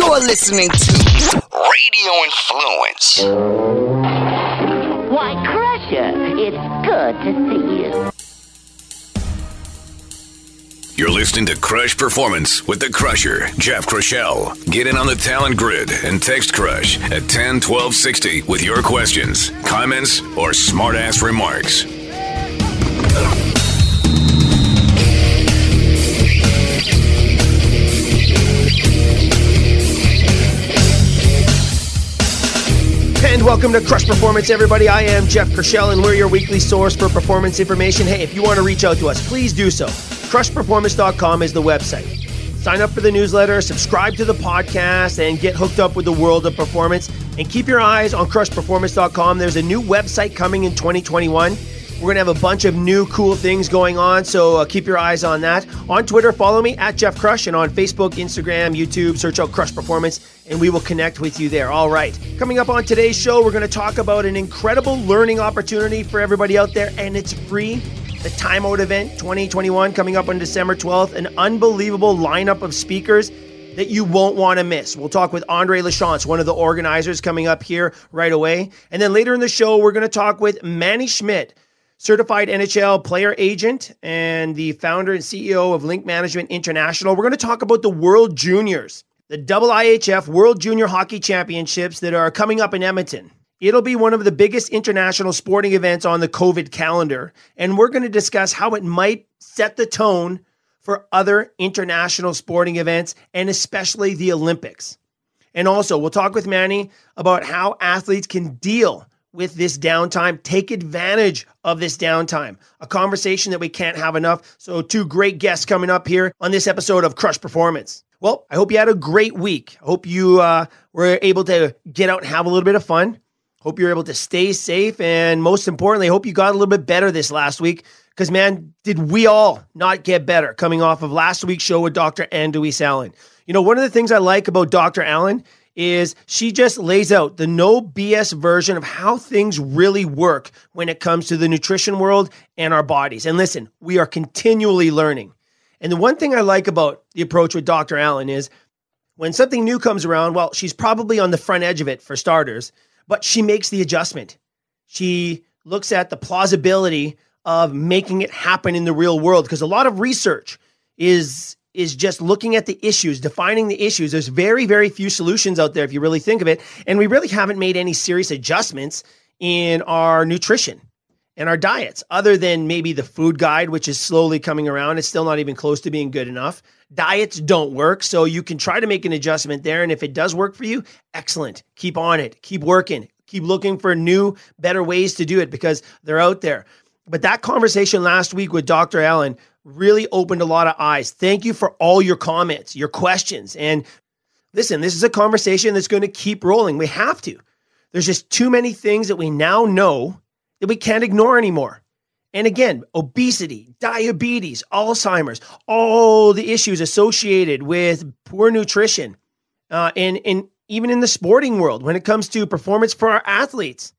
You're listening to Radio Influence. Why, Crusher, it's good to see you. You're listening to Crush Performance with the Crusher, Jeff Krushell. Get in on the talent grid and text Crush at 10 12 60 with your questions, comments, or smartass remarks. And welcome to Crush Performance, everybody. I am Jeff Krushell, and we're your weekly source for performance information. Hey, if you want to reach out to us, please do so. CrushPerformance.com is the website. Sign up for the newsletter, subscribe to the podcast, and get hooked up with the world of performance. And keep your eyes on CrushPerformance.com. There's a new website coming in 2021. We're going to have a bunch of new cool things going on, so uh, keep your eyes on that. On Twitter, follow me at Jeff Crush, and on Facebook, Instagram, YouTube, search out Crush Performance, and we will connect with you there. All right. Coming up on today's show, we're going to talk about an incredible learning opportunity for everybody out there, and it's free. The Time Out event 2021 coming up on December 12th. An unbelievable lineup of speakers that you won't want to miss. We'll talk with Andre Lachance, one of the organizers, coming up here right away. And then later in the show, we're going to talk with Manny Schmidt certified NHL player agent and the founder and CEO of Link Management International. We're going to talk about the World Juniors, the IIHF World Junior Hockey Championships that are coming up in Edmonton. It'll be one of the biggest international sporting events on the COVID calendar, and we're going to discuss how it might set the tone for other international sporting events and especially the Olympics. And also, we'll talk with Manny about how athletes can deal with this downtime. Take advantage of this downtime. A conversation that we can't have enough. So, two great guests coming up here on this episode of Crush Performance. Well, I hope you had a great week. I hope you uh, were able to get out and have a little bit of fun. Hope you're able to stay safe. And most importantly, hope you got a little bit better this last week. Because, man, did we all not get better coming off of last week's show with Dr. Ann de Wees Allen? You know, one of the things I like about Dr. Allen is she just lays out the no BS version of how things really work when it comes to the nutrition world and our bodies. And listen, we are continually learning. And the one thing I like about the approach with Dr. Allen is when something new comes around, well, she's probably on the front edge of it for starters, but she makes the adjustment. She looks at the plausibility of making it happen in the real world because a lot of research is is just looking at the issues, defining the issues. There's very, very few solutions out there if you really think of it. And we really haven't made any serious adjustments in our nutrition and our diets, other than maybe the food guide, which is slowly coming around. It's still not even close to being good enough. Diets don't work. So you can try to make an adjustment there. And if it does work for you, excellent. Keep on it. Keep working. Keep looking for new, better ways to do it because they're out there. But that conversation last week with Dr. Allen really opened a lot of eyes. Thank you for all your comments, your questions. And listen, this is a conversation that's going to keep rolling. We have to. There's just too many things that we now know that we can't ignore anymore. And again, obesity, diabetes, Alzheimer's, all the issues associated with poor nutrition, uh, and, and even in the sporting world, when it comes to performance for our athletes,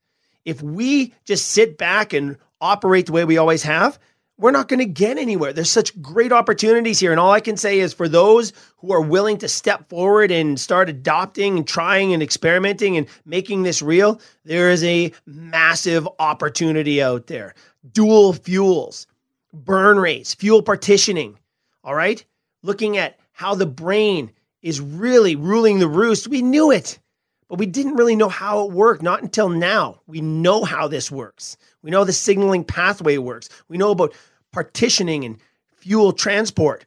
if we just sit back and operate the way we always have, we're not going to get anywhere. There's such great opportunities here. And all I can say is for those who are willing to step forward and start adopting and trying and experimenting and making this real, there is a massive opportunity out there. Dual fuels, burn rates, fuel partitioning. All right. Looking at how the brain is really ruling the roost. We knew it, but we didn't really know how it worked. Not until now. We know how this works. We know the signaling pathway works. We know about partitioning and fuel transport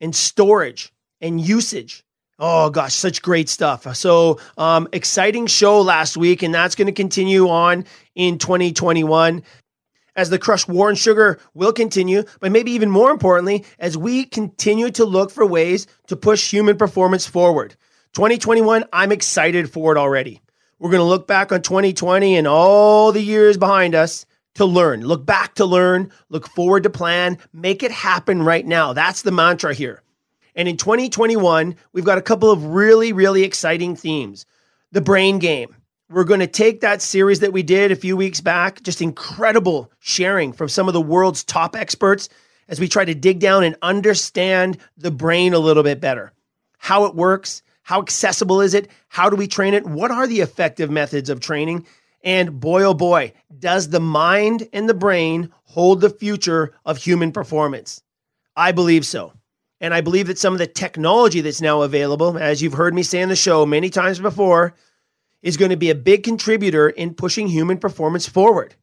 and storage and usage. Oh gosh, such great stuff. So, um, exciting show last week, and that's going to continue on in 2021 as the crush war and sugar will continue, but maybe even more importantly, as we continue to look for ways to push human performance forward. 2021, I'm excited for it already. We're going to look back on 2020 and all the years behind us to learn. Look back to learn, look forward to plan, make it happen right now. That's the mantra here. And in 2021, we've got a couple of really, really exciting themes. The brain game. We're going to take that series that we did a few weeks back, just incredible sharing from some of the world's top experts as we try to dig down and understand the brain a little bit better, how it works, How accessible is it? How do we train it? What are the effective methods of training? And boy, oh boy, does the mind and the brain hold the future of human performance? I believe so. And I believe that some of the technology that's now available, as you've heard me say in the show many times before, is going to be a big contributor in pushing human performance forward.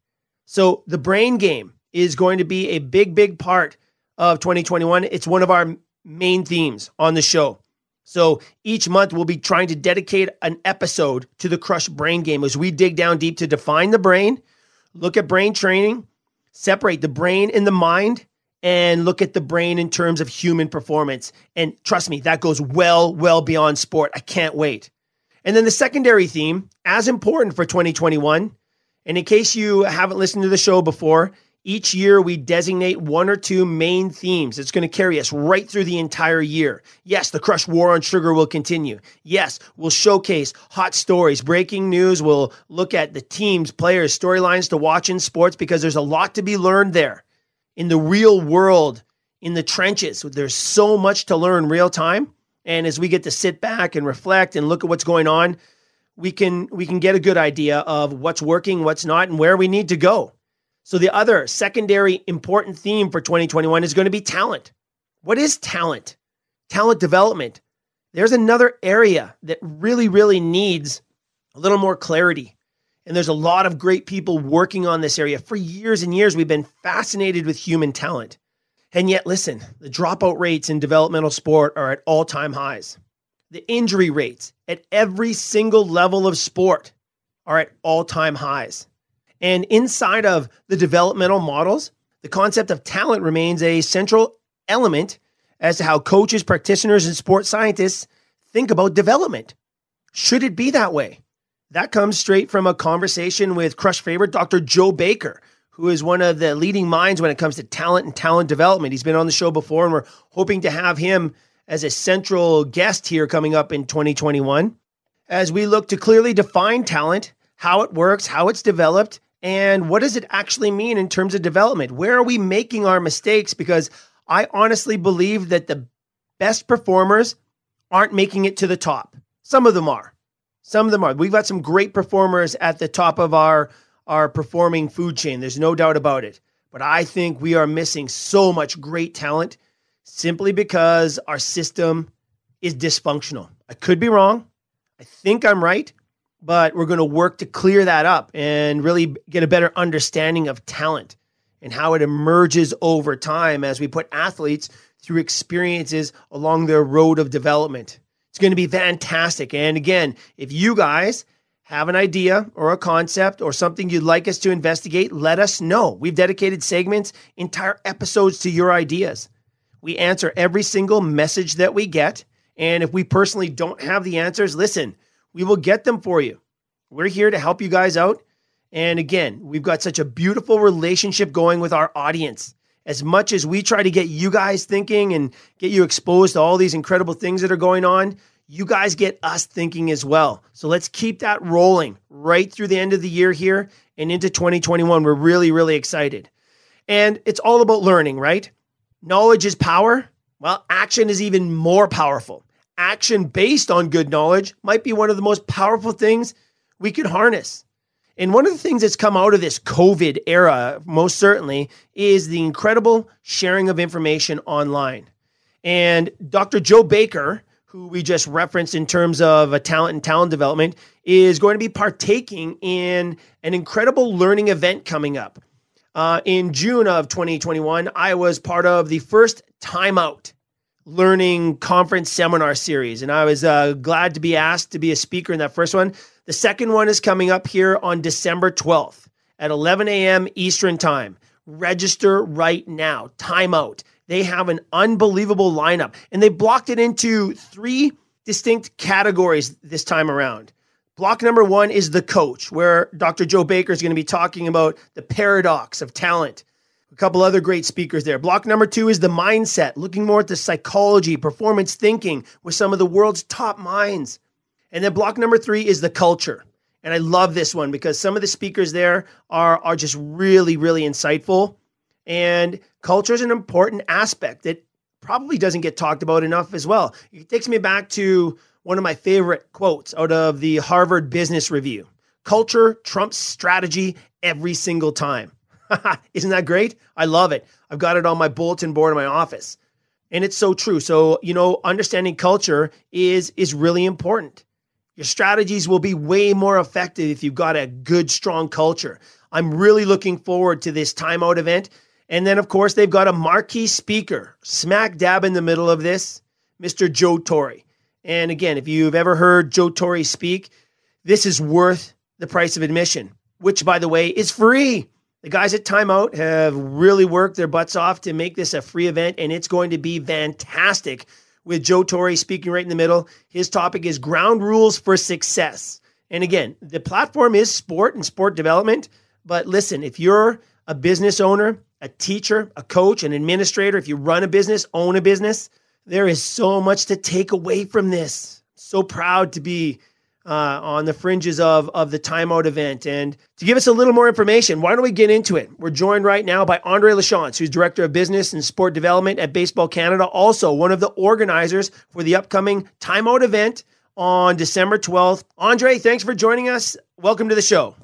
So the brain game is going to be a big, big part of 2021. It's one of our main themes on the show. So each month we'll be trying to dedicate an episode to the Crush Brain Game as we dig down deep to define the brain, look at brain training, separate the brain and the mind, and look at the brain in terms of human performance. And trust me, that goes well, well beyond sport. I can't wait. And then the secondary theme, as important for 2021, and in case you haven't listened to the show before, each year we designate one or two main themes. It's going to carry us right through the entire year. Yes, the crush war on sugar will continue. Yes, we'll showcase hot stories, breaking news. We'll look at the teams, players, storylines to watch in sports because there's a lot to be learned there. In the real world, in the trenches, there's so much to learn real time. And as we get to sit back and reflect and look at what's going on, we can we can get a good idea of what's working, what's not, and where we need to go. So, the other secondary important theme for 2021 is going to be talent. What is talent? Talent development. There's another area that really, really needs a little more clarity. And there's a lot of great people working on this area. For years and years, we've been fascinated with human talent. And yet, listen, the dropout rates in developmental sport are at all time highs. The injury rates at every single level of sport are at all time highs. And inside of the developmental models, the concept of talent remains a central element as to how coaches, practitioners, and sports scientists think about development. Should it be that way? That comes straight from a conversation with Crush favorite Dr. Joe Baker, who is one of the leading minds when it comes to talent and talent development. He's been on the show before, and we're hoping to have him as a central guest here coming up in 2021 as we look to clearly define talent, how it works, how it's developed, and what does it actually mean in terms of development? Where are we making our mistakes? Because I honestly believe that the best performers aren't making it to the top. Some of them are. Some of them are. We've got some great performers at the top of our our performing food chain. There's no doubt about it. But I think we are missing so much great talent simply because our system is dysfunctional. I could be wrong. I think I'm right, but we're going to work to clear that up and really get a better understanding of talent and how it emerges over time as we put athletes through experiences along their road of development. It's going to be fantastic. And again, if you guys have an idea or a concept or something you'd like us to investigate, let us know. We've dedicated segments, entire episodes to your ideas. We answer every single message that we get. And if we personally don't have the answers, listen, we will get them for you. We're here to help you guys out. And again, we've got such a beautiful relationship going with our audience. As much as we try to get you guys thinking and get you exposed to all these incredible things that are going on, you guys get us thinking as well. So let's keep that rolling right through the end of the year here and into 2021. We're really, really excited. And it's all about learning, right? Knowledge is power. Well, action is even more powerful action based on good knowledge might be one of the most powerful things we could harness. And one of the things that's come out of this COVID era, most certainly, is the incredible sharing of information online. And Dr. Joe Baker, who we just referenced in terms of a talent and talent development, is going to be partaking in an incredible learning event coming up. Uh, in June of 2021, I was part of the first timeout learning conference seminar series. And I was uh, glad to be asked to be a speaker in that first one. The second one is coming up here on December 12th at 11 a.m. Eastern Time. Register right now. Timeout. They have an unbelievable lineup, and they blocked it into three distinct categories this time around. Block number one is the coach, where Dr. Joe Baker is going to be talking about the paradox of talent a couple other great speakers there. Block number two is the mindset, looking more at the psychology, performance thinking with some of the world's top minds. And then block number three is the culture. And I love this one because some of the speakers there are, are just really, really insightful. And culture is an important aspect that probably doesn't get talked about enough as well. It takes me back to one of my favorite quotes out of the Harvard Business Review Culture trumps strategy every single time. Isn't that great? I love it. I've got it on my bulletin board in my office. And it's so true. So, you know, understanding culture is is really important. Your strategies will be way more effective if you've got a good, strong culture. I'm really looking forward to this timeout event. And then, of course, they've got a marquee speaker smack dab in the middle of this, Mr. Joe Torre. And again, if you've ever heard Joe Torre speak, this is worth the price of admission, which, by the way, is free. The guys at Timeout have really worked their butts off to make this a free event, and it's going to be fantastic with Joe Torre speaking right in the middle. His topic is ground rules for success. And again, the platform is sport and sport development. But listen, if you're a business owner, a teacher, a coach, an administrator, if you run a business, own a business, there is so much to take away from this. So proud to be uh, on the fringes of, of the timeout event. And to give us a little more information, why don't we get into it? We're joined right now by Andre Lachance, who's Director of Business and Sport Development at Baseball Canada, also one of the organizers for the upcoming timeout event on December 12th. Andre, thanks for joining us. Welcome to the show.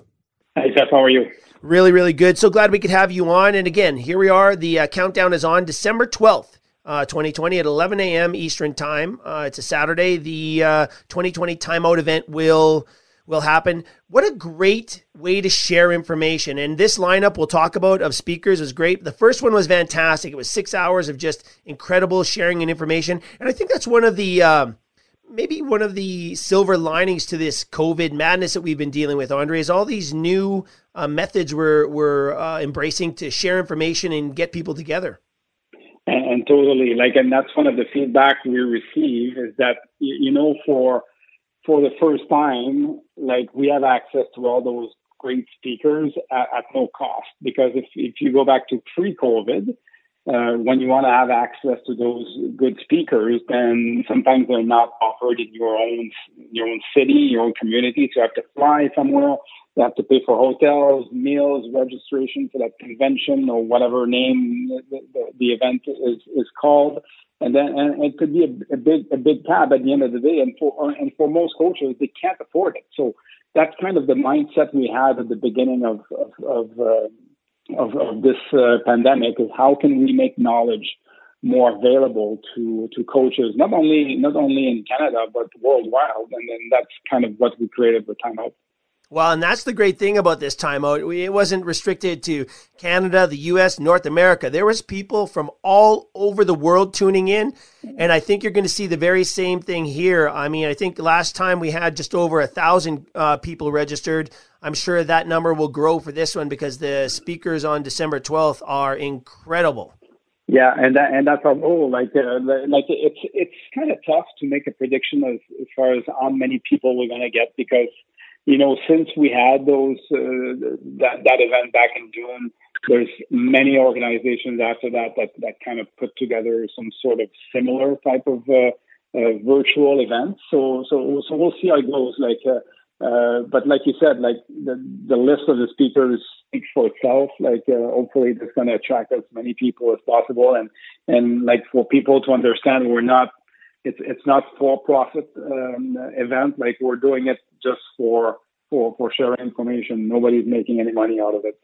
Hi, Seth. How are you? Really, really good. So glad we could have you on. And again, here we are. The uh, countdown is on December 12th uh, 2020 at 11 a.m. Eastern Time. Uh, it's a Saturday. The uh, 2020 timeout event will will happen. What a great way to share information! And this lineup we'll talk about of speakers was great. The first one was fantastic. It was six hours of just incredible sharing and information. And I think that's one of the um, maybe one of the silver linings to this COVID madness that we've been dealing with, Andre, is all these new uh, methods we're, we're uh, embracing to share information and get people together. And, and, totally like, and that's one of the feedback we receive is that you know for for the first time, like we have access to all those great speakers at, at no cost. Because if if you go back to pre-COVID, uh, when you want to have access to those good speakers, then sometimes they're not offered in your own your own city, your own community. So you have to fly somewhere they have to pay for hotels, meals, registration for that convention or whatever name the, the, the event is, is called. And then and it could be a, a, big a big tab at the end of the day. And for and for most coaches, they can't afford it. So that's kind of the mindset we had at the beginning of of of, uh, of, of this uh, pandemic is how can we make knowledge more available to to coaches not only not only in Canada but worldwide and then that's kind of what we created with Timeout. Well, and that's the great thing about this timeout. It wasn't restricted to Canada, the US, North America. There was people from all over the world tuning in, and I think you're going to see the very same thing here. I mean, I think last time we had just over a thousand uh, people registered. I'm sure that number will grow for this one because the speakers on December 12th are incredible. Yeah, and that, and that's our goal. Like, uh, like it's it's kind of tough to make a prediction as, as far as how many people we're going to get because you know, since we had those uh, that that event back in June, there's many organizations after that that that kind of put together some sort of similar type of uh, uh, virtual events. So so so we'll see how it goes. Like, uh, uh, but like you said, like the the list of the speakers speaks for itself. Like, uh, hopefully, it's going to attract as many people as possible, and and like for people to understand, we're not it's it's not for profit um, event. Like we're doing it just for for for sharing information. Nobody's making any money out of it.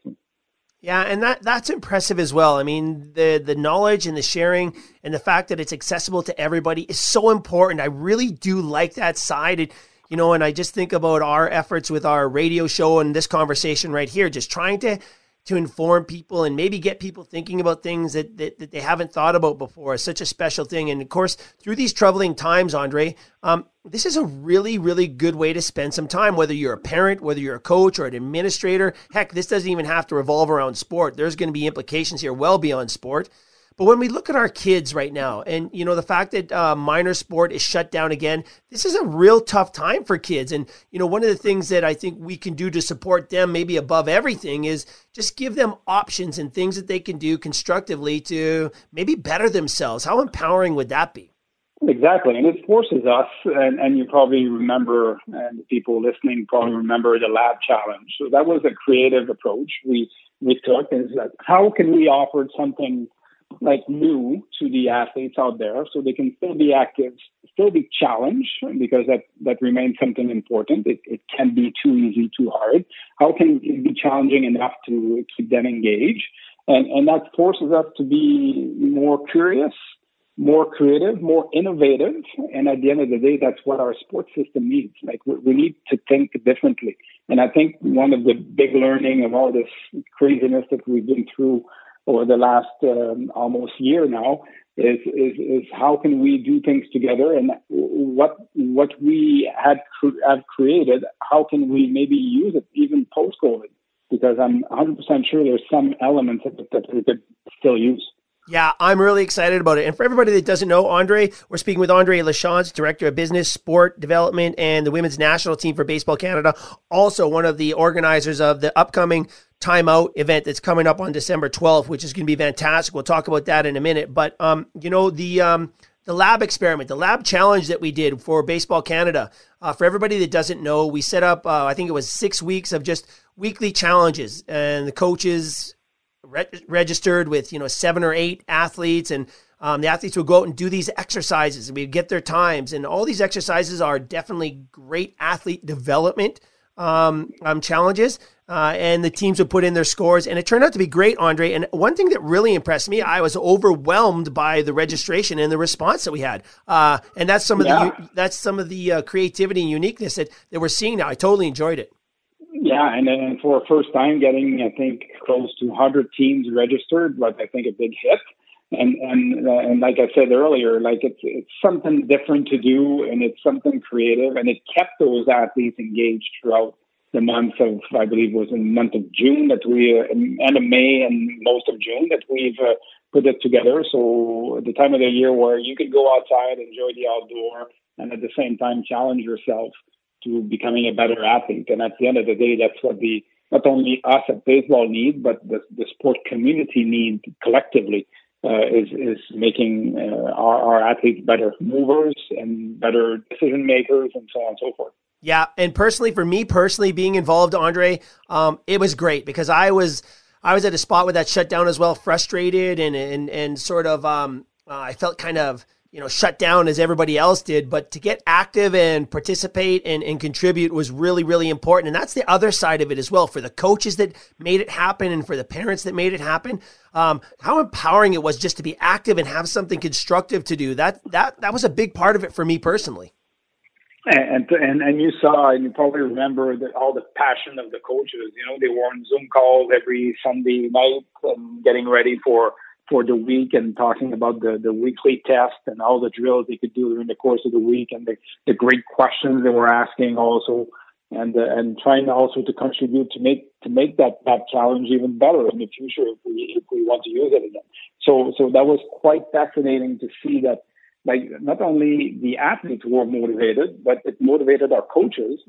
Yeah, and that that's impressive as well. I mean, the the knowledge and the sharing and the fact that it's accessible to everybody is so important. I really do like that side. It, you know, and I just think about our efforts with our radio show and this conversation right here, just trying to to inform people and maybe get people thinking about things that, that, that they haven't thought about before is such a special thing. And of course, through these troubling times, Andre, um, this is a really, really good way to spend some time, whether you're a parent, whether you're a coach or an administrator. Heck, this doesn't even have to revolve around sport. There's going to be implications here well beyond sport. But when we look at our kids right now, and you know the fact that uh, minor sport is shut down again, this is a real tough time for kids. And you know one of the things that I think we can do to support them, maybe above everything, is just give them options and things that they can do constructively to maybe better themselves. How empowering would that be? Exactly, and it forces us, and, and you probably remember, and people listening probably remember the lab challenge. So that was a creative approach we we took. Is that how can we offer something like new to the athletes out there so they can still be active, still be challenged because that, that remains something important. It, it can be too easy, too hard. How can it be challenging enough to keep them engaged? And, and that forces us to be more curious, more creative, more innovative. And at the end of the day, that's what our sports system needs. Like we, we need to think differently. And I think one of the big learning of all this craziness that we've been through over the last um, almost year now is, is is how can we do things together and what what we had have created how can we maybe use it even post COVID because I'm 100% sure there's some elements it that we could still use. Yeah, I'm really excited about it. And for everybody that doesn't know, Andre, we're speaking with Andre Lachance, Director of Business, Sport Development, and the Women's National Team for Baseball Canada. Also, one of the organizers of the upcoming timeout event that's coming up on December 12th, which is going to be fantastic. We'll talk about that in a minute. But, um, you know, the. Um, the lab experiment, the lab challenge that we did for Baseball Canada. Uh, for everybody that doesn't know, we set up, uh, I think it was six weeks of just weekly challenges, and the coaches re- registered with you know seven or eight athletes, and um, the athletes would go out and do these exercises, and we'd get their times, and all these exercises are definitely great athlete development um, um, challenges. Uh, and the teams would put in their scores, and it turned out to be great, Andre. And one thing that really impressed me, I was overwhelmed by the registration and the response that we had. Uh, and that's some of yeah. the that's some of the uh, creativity and uniqueness that, that we're seeing now. I totally enjoyed it. Yeah, and then for a first time, getting I think close to 100 teams registered was I think a big hit. And and uh, and like I said earlier, like it's it's something different to do, and it's something creative, and it kept those athletes engaged throughout the month of I believe was in the month of June that we uh, end of May and most of June that we've uh, put it together. So the time of the year where you could go outside, enjoy the outdoor, and at the same time challenge yourself to becoming a better athlete. And at the end of the day, that's what the not only us at baseball need, but the, the sport community need collectively uh, is is making uh, our, our athletes better movers and better decision makers and so on and so forth. Yeah, and personally, for me personally, being involved, Andre, um, it was great because I was I was at a spot with that shutdown as well, frustrated and and and sort of um, uh, I felt kind of you know, shut down as everybody else did. But to get active and participate and, and contribute was really, really important. And that's the other side of it as well for the coaches that made it happen and for the parents that made it happen. Um, how empowering it was just to be active and have something constructive to do. That that that was a big part of it for me personally. And and and you saw, and you probably remember that all the passion of the coaches. You know, they were on Zoom calls every Sunday night and getting ready for for the week and talking about the, the weekly test and all the drills they could do during the course of the week and the, the great questions they were asking also and uh, and trying also to contribute to make to make that that challenge even better in the future if we if we want to use it again. So so that was quite fascinating to see that like not only the athletes were motivated, but it motivated our coaches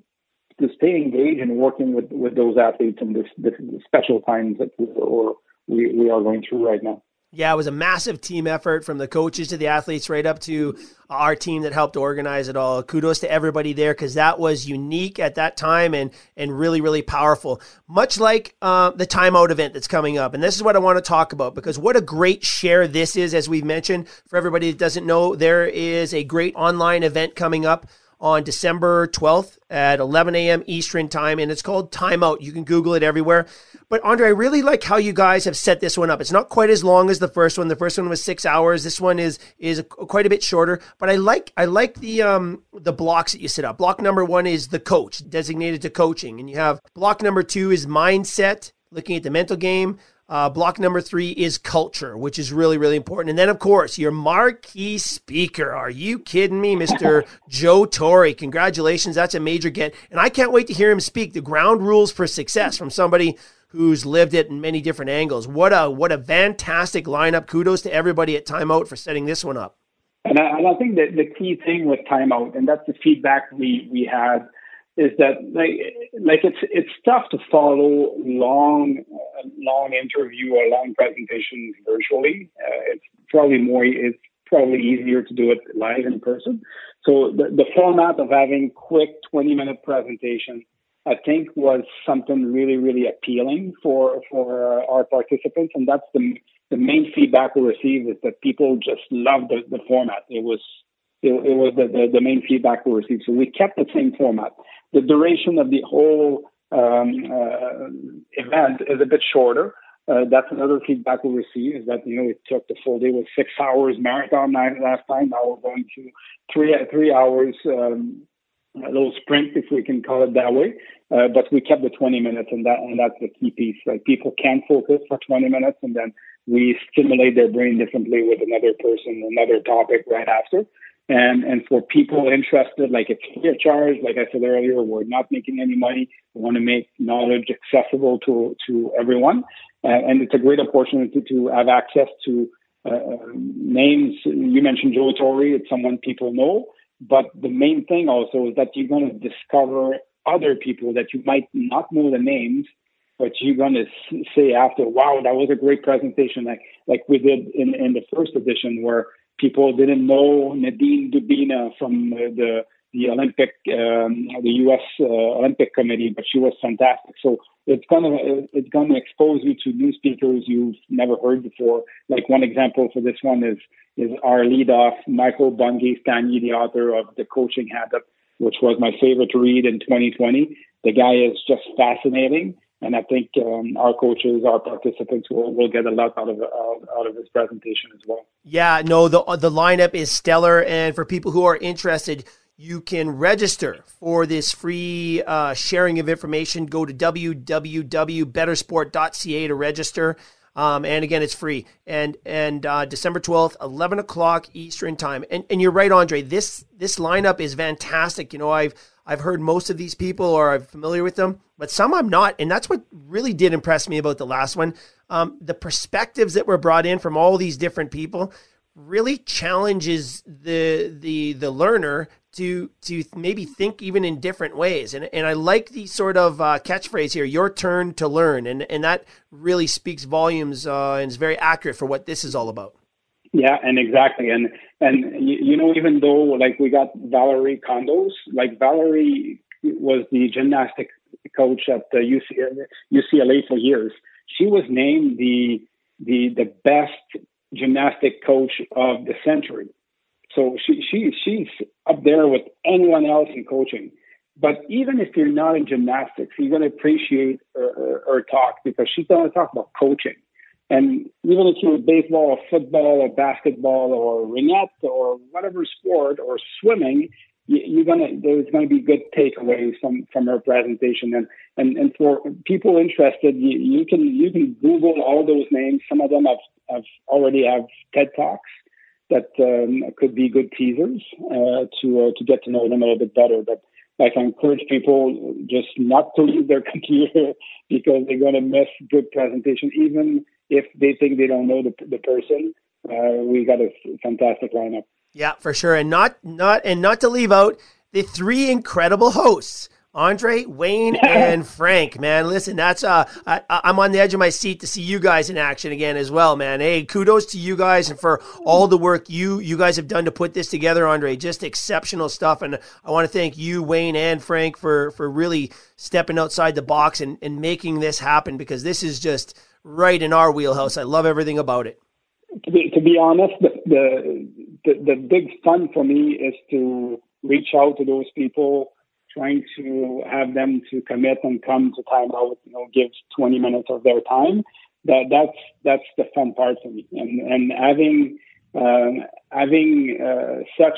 to stay engaged and working with, with those athletes in this, this special times that we, or we, we are going through right now. Yeah, it was a massive team effort from the coaches to the athletes, right up to our team that helped organize it all. Kudos to everybody there because that was unique at that time and and really really powerful. Much like uh, the timeout event that's coming up, and this is what I want to talk about because what a great share this is. As we've mentioned, for everybody that doesn't know, there is a great online event coming up on December 12th at 11 a.m. Eastern time, and it's called Timeout. You can Google it everywhere. But Andre, I really like how you guys have set this one up. It's not quite as long as the first one. The first one was six hours. This one is is quite a bit shorter. But I like I like the um the blocks that you set up. Block number one is the coach, designated to coaching, and you have block number two is mindset, looking at the mental game. Uh, block number three is culture, which is really, really important. And then, of course, your marquee speaker. Are you kidding me, Mr. Joe Torre? Congratulations. That's a major get. And I can't wait to hear him speak the ground rules for success from somebody who's lived it in many different angles. What a what a fantastic lineup. Kudos to everybody at Timeout for setting this one up. And I, and I think that the key thing with Timeout, and that's the feedback we we had, is that like like it's it's tough to follow long long interview or long presentation virtually. Uh, it's probably more it's probably easier to do it live in person. So the, the format of having quick 20 minute presentation I think was something really, really appealing for for our participants, and that's the the main feedback we received is that people just loved the, the format. It was it, it was the, the, the, main feedback we received. So we kept the same format. The duration of the whole um, uh, event is a bit shorter. Uh, that's another feedback we received is that you know it took the full day was six hours marathon last time. Now we're going to three three hours um, a little sprint if we can call it that way. Uh, but we kept the 20 minutes, and that and that's the key piece. Like people can focus for 20 minutes, and then we stimulate their brain differently with another person, another topic right after. And and for people interested, like it's free of charge. Like I said earlier, we're not making any money. We want to make knowledge accessible to to everyone, uh, and it's a great opportunity to have access to uh, names. You mentioned Joe Torre. It's someone people know, but the main thing also is that you're going to discover other people that you might not know the names, but you're going to say after, "Wow, that was a great presentation!" Like like we did in in the first edition, where people didn't know Nadine Dubina from the the Olympic um, the U.S. Uh, Olympic Committee, but she was fantastic. So it's gonna it's gonna expose you to new speakers you've never heard before. Like one example for this one is is our lead off Michael Bungay Stanier, the author of The Coaching Habit, which was my favorite to read in 2020. The guy is just fascinating. And I think um, our coaches, our participants will, will get a lot out of out of this presentation as well. Yeah, no, the the lineup is stellar, and for people who are interested, you can register for this free uh, sharing of information. Go to www.bettersport.ca to register. Um, and again, it's free. And and uh, December twelfth, eleven o'clock Eastern time. And and you're right, Andre. This this lineup is fantastic. You know, I've I've heard most of these people or I'm familiar with them, but some I'm not. And that's what really did impress me about the last one. Um, the perspectives that were brought in from all these different people really challenges the the the learner to to maybe think even in different ways. And and I like the sort of uh, catchphrase here, "Your turn to learn," and and that really speaks volumes uh, and is very accurate for what this is all about. Yeah, and exactly, and and you, you know, even though like we got Valorie Kondos, like Valorie was the gymnastic coach at the UCLA, UCLA for years. She was named the the the best gymnastic coach of the century so she, she she's up there with anyone else in coaching. But even if you're not in gymnastics, you're going to appreciate her, her, her talk because she's going to talk about coaching. And even if you're baseball or football or basketball or ringette or whatever sport or swimming, you, are gonna there's gonna be good takeaways from from her presentation. And and and for people interested, you, you can you can Google all those names. Some of them have have already have TED talks that um, could be good teasers uh, to uh, to get to know them a little bit better. But I encourage people just not to leave their computer because they're going to miss good presentation, even if they think they don't know the, the person. Uh, we got a fantastic lineup. Yeah, for sure, and not not and not to leave out the three incredible hosts. Andre, Wayne, and Frank, man. Listen, that's uh, I, I'm on the edge of my seat to see you guys in action again as well, man. Hey, kudos to you guys and for all the work you you guys have done to put this together, Andre. Just exceptional stuff, and I want to thank you, Wayne, and Frank for for really stepping outside the box and, and making this happen because this is just right in our wheelhouse. I love everything about it. To be, to be honest, the, the the big fun for me is to reach out to those people trying to have them to commit and come to timeout, you know, give 20 minutes of their time. That that's that's the fun part for me, and and having uh, having uh, such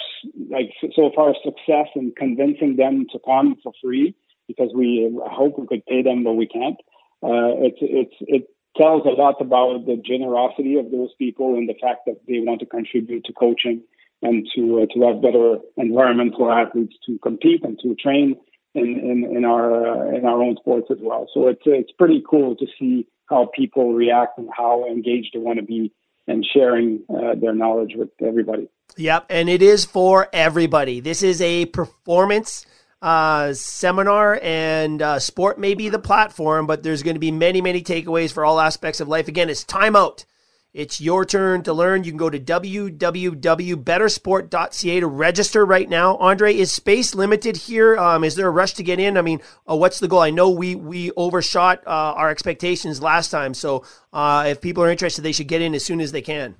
like so far success in convincing them to come for free because we hope we could pay them, but we can't. Uh, it's it's it tells a lot about the generosity of those people and the fact that they want to contribute to coaching and to uh, to have better environment for athletes to compete and to train in in, in our uh, in our own sports as well. So it's it's pretty cool to see how people react and how engaged they want to be and sharing uh, their knowledge with everybody. Yep, and it is for everybody. This is a performance uh, seminar, and uh, sport may be the platform, but there's going to be many, many takeaways for all aspects of life. Again, it's time out It's your turn to learn. You can go to www.bettersport.ca to register right now. Andre, is space limited here? Um, is there a rush to get in? I mean, uh, what's the goal? I know we we overshot uh, our expectations last time, so uh, if people are interested, they should get in as soon as they can.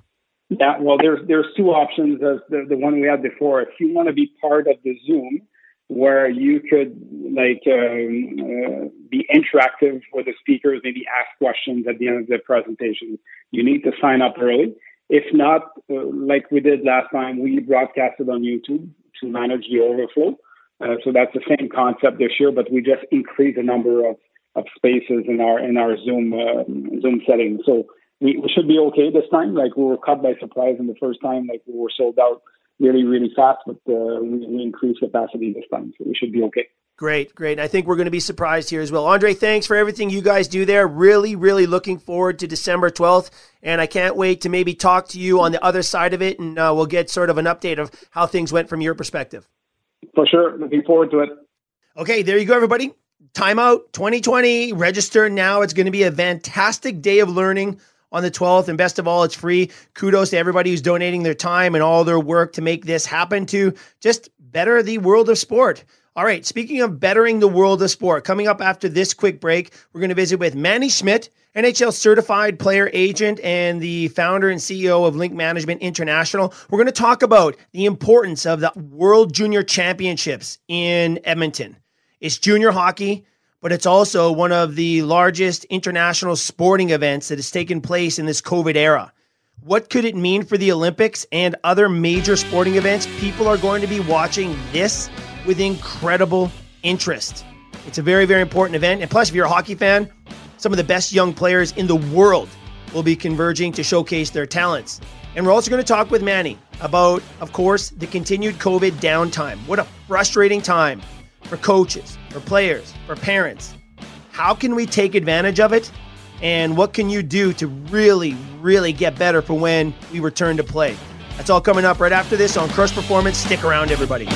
Yeah, well, there's there's two options as the, the one we had before. If you want to be part of the Zoom, where you could like um, uh, be interactive with the speakers, maybe ask questions at the end of the presentation. You need to sign up early. If not, uh, like we did last time, we broadcasted on YouTube to manage the overflow. Uh, so that's the same concept this year, but we just increase the number of, of spaces in our in our Zoom uh, Zoom setting. So we, we should be okay this time. Like we were caught by surprise in the first time, like we were sold out really, really fast, but uh, we, we increased capacity this time, so we should be okay. Great, great. I think we're going to be surprised here as well. Andre, thanks for everything you guys do there. Really, really looking forward to December 12th. And I can't wait to maybe talk to you on the other side of it and uh, we'll get sort of an update of how things went from your perspective. For sure. Looking forward to it. Okay, there you go, everybody. Timeout 2020. Register now. It's going to be a fantastic day of learning on the 12th. And best of all, it's free. Kudos to everybody who's donating their time and all their work to make this happen to just better the world of sport. All right, speaking of bettering the world of sport, coming up after this quick break, we're going to visit with Manny Schmidt, NHL certified player agent and the founder and CEO of Link Management International. We're going to talk about the importance of the World Junior Championships in Edmonton. It's junior hockey but it's also one of the largest international sporting events that has taken place in this COVID era. What could it mean for the Olympics and other major sporting events? People are going to be watching this with incredible interest. It's a very, very important event. And plus, if you're a hockey fan, some of the best young players in the world will be converging to showcase their talents. And we're also going to talk with Manny about, of course, the continued COVID downtime. What a frustrating time for coaches, for players, for parents. How can we take advantage of it? And what can you do to really, really get better for when we return to play? That's all coming up right after this on Crush Performance. Stick around, everybody.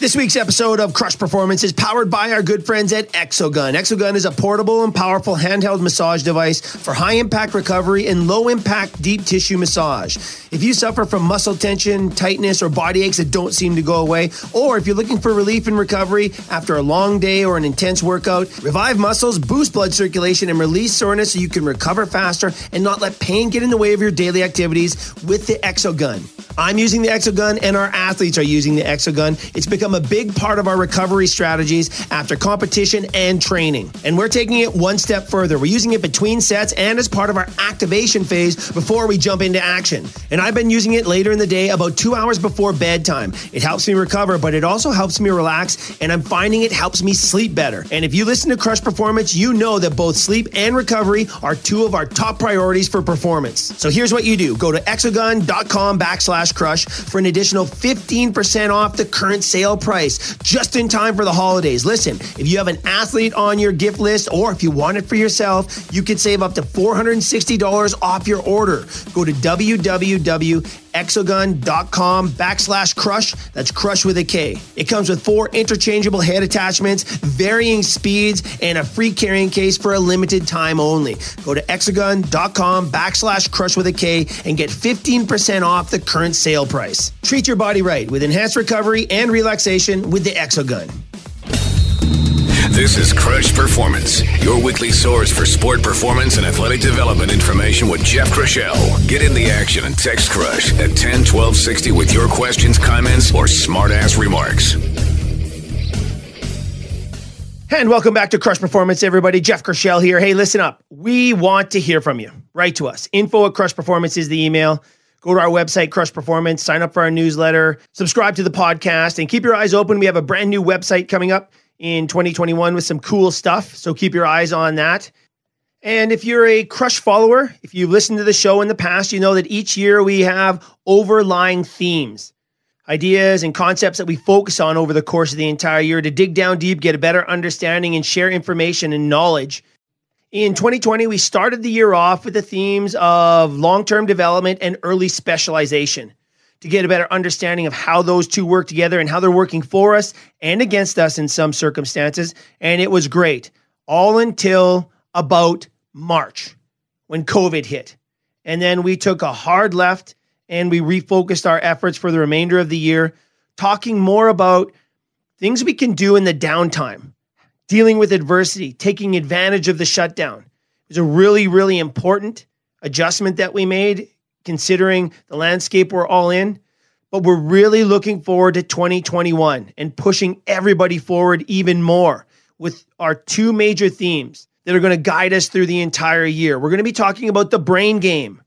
This week's episode of Crush Performance is powered by our good friends at Exogun. Exogun is a portable and powerful handheld massage device for high impact recovery and low impact deep tissue massage. If you suffer from muscle tension, tightness, or body aches that don't seem to go away, or if you're looking for relief and recovery after a long day or an intense workout, revive muscles, boost blood circulation, and release soreness so you can recover faster and not let pain get in the way of your daily activities with the Exogun. I'm using the Exogun, and our athletes are using the Exogun. It's become a big part of our recovery strategies after competition and training. And we're taking it one step further. We're using it between sets and as part of our activation phase before we jump into action. And I've been using it later in the day, about two hours before bedtime. It helps me recover, but it also helps me relax, and I'm finding it helps me sleep better. And if you listen to Crush Performance, you know that both sleep and recovery are two of our top priorities for performance. So here's what you do go to exogun.com backslash crush for an additional 15% off the current sale price just in time for the holidays. Listen, if you have an athlete on your gift list or if you want it for yourself, you can save up to $460 off your order. Go to www.exogun.com backslash crush. That's crush with a K. It comes with four interchangeable head attachments, varying speeds, and a free carrying case for a limited time only. Go to exogun.com backslash crush with a K and get 15% off the current sale price. Treat your body right with enhanced recovery and relaxation with the Exogun. This is Crush Performance, your weekly source for sport performance and athletic development information with Jeff Krushell. Get in the action and text Crush at 10 12 60 with your questions, comments, or smart ass remarks. And welcome back to Crush Performance, everybody. Jeff Crushell here. Hey, listen up. We want to hear from you. Write to us. Info at Crush Performance is the email. Go to our website, Crush Performance, sign up for our newsletter, subscribe to the podcast, and keep your eyes open. We have a brand new website coming up in 2021 with some cool stuff. So keep your eyes on that. And if you're a Crush follower, if you've listened to the show in the past, you know that each year we have overlying themes, ideas, and concepts that we focus on over the course of the entire year to dig down deep, get a better understanding, and share information and knowledge. In 2020, we started the year off with the themes of long term development and early specialization to get a better understanding of how those two work together and how they're working for us and against us in some circumstances. And it was great, all until about March when COVID hit. And then we took a hard left and we refocused our efforts for the remainder of the year, talking more about things we can do in the downtime, dealing with adversity, taking advantage of the shutdown. It was a really, really important adjustment that we made considering the landscape we're all in. But we're really looking forward to 2021 and pushing everybody forward even more with our two major themes that are going to guide us through the entire year. We're going to be talking about the brain game,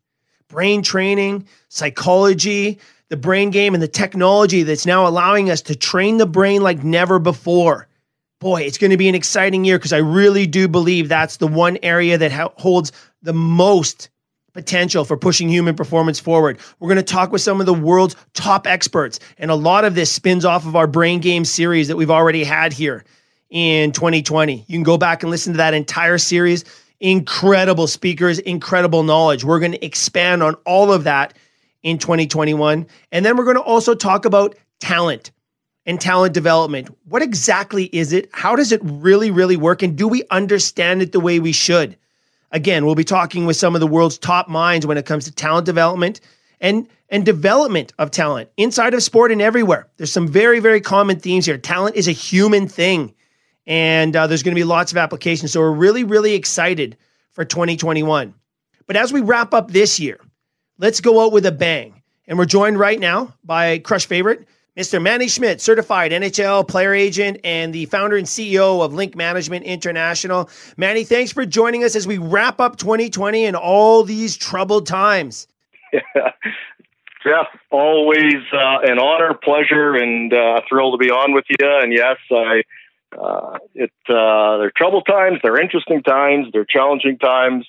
brain training, psychology, the brain game, and the technology that's now allowing us to train the brain like never before. Boy, it's going to be an exciting year because I really do believe that's the one area that ha- holds the most potential for pushing human performance forward. We're going to talk with some of the world's top experts, and a lot of this spins off of our brain game series that we've already had here in 2020. You can go back and listen to that entire series. Incredible speakers, incredible knowledge. We're going to expand on all of that in 2021. And then we're going to also talk about talent and talent development. What exactly is it? How does it really, really work? And do we understand it the way we should? Again, we'll be talking with some of the world's top minds when it comes to talent development and and development of talent inside of sport and everywhere. There's some very very common themes here. Talent is a human thing and uh, there's going to be lots of applications. So we're really, really excited for 2021. But as we wrap up this year, let's go out with a bang. And we're joined right now by Crush Favorite, Mr. Manny Schmidt, certified NHL player agent and the founder and CEO of Link Management International. Manny, thanks for joining us as we wrap up 2020 and all these troubled times. Yeah. Jeff, always uh, an honor, pleasure, and uh, thrilled to be on with you. And yes, I uh, it uh, they're troubled times, they're interesting times, they're challenging times,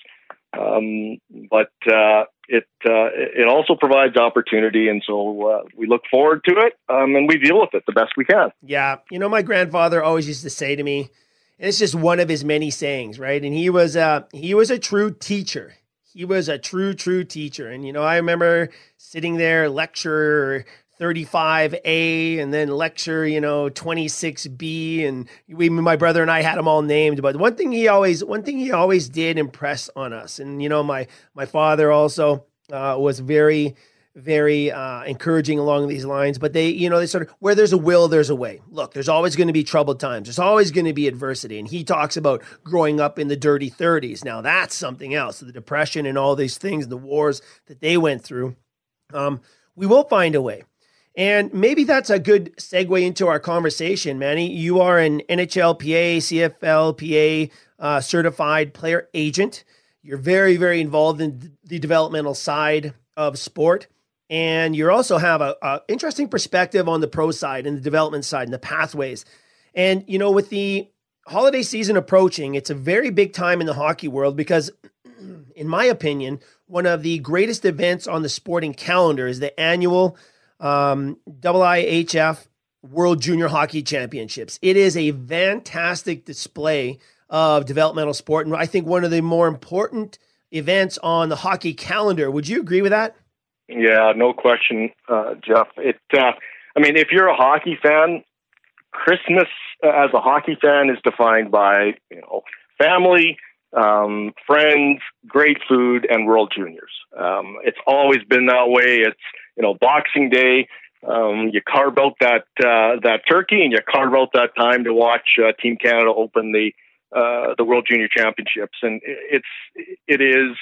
um, but uh, it uh, it also provides opportunity, and so uh, we look forward to it, um, and we deal with it the best we can. Yeah, you know, my grandfather always used to say to me, and it's just one of his many sayings, right? And he was a he was a true teacher. He was a true, true teacher. And, you know, I remember sitting there, lecture 35A and then lecture, you know, 26B. And we, my brother and I had them all named. But one thing he always, one thing he always did impress on us. And, you know, my, my father also uh, was very, very uh, encouraging along these lines. But they, you know, they sort of where there's a will, there's a way. Look, there's always going to be troubled times. There's always going to be adversity. And he talks about growing up in the dirty 30s. Now that's something else. The depression and all these things, the wars that they went through. Um, we will find a way. And maybe that's a good segue into our conversation, Manny. You are an NHLPA, CFLPA uh, certified player agent. You're very, very involved in the developmental side of sport. And you also have a, a interesting perspective on the pro side and the development side and the pathways. And, you know, with the holiday season approaching, it's a very big time in the hockey world because, in my opinion, one of the greatest events on the sporting calendar is the annual um, IIHF World Junior Hockey Championships. It is a fantastic display of developmental sport, and I think one of the more important events on the hockey calendar. Would you agree with that? Yeah, no question, uh, Jeff. It. Uh, I mean, if you're a hockey fan, Christmas uh, as a hockey fan is defined by you know family, um, friends, great food, and World Juniors. Um, it's always been that way. It's you know, Boxing Day, um, you carve out that uh, that turkey and you carve out that time to watch uh, Team Canada open the uh, the World Junior Championships, and it's it is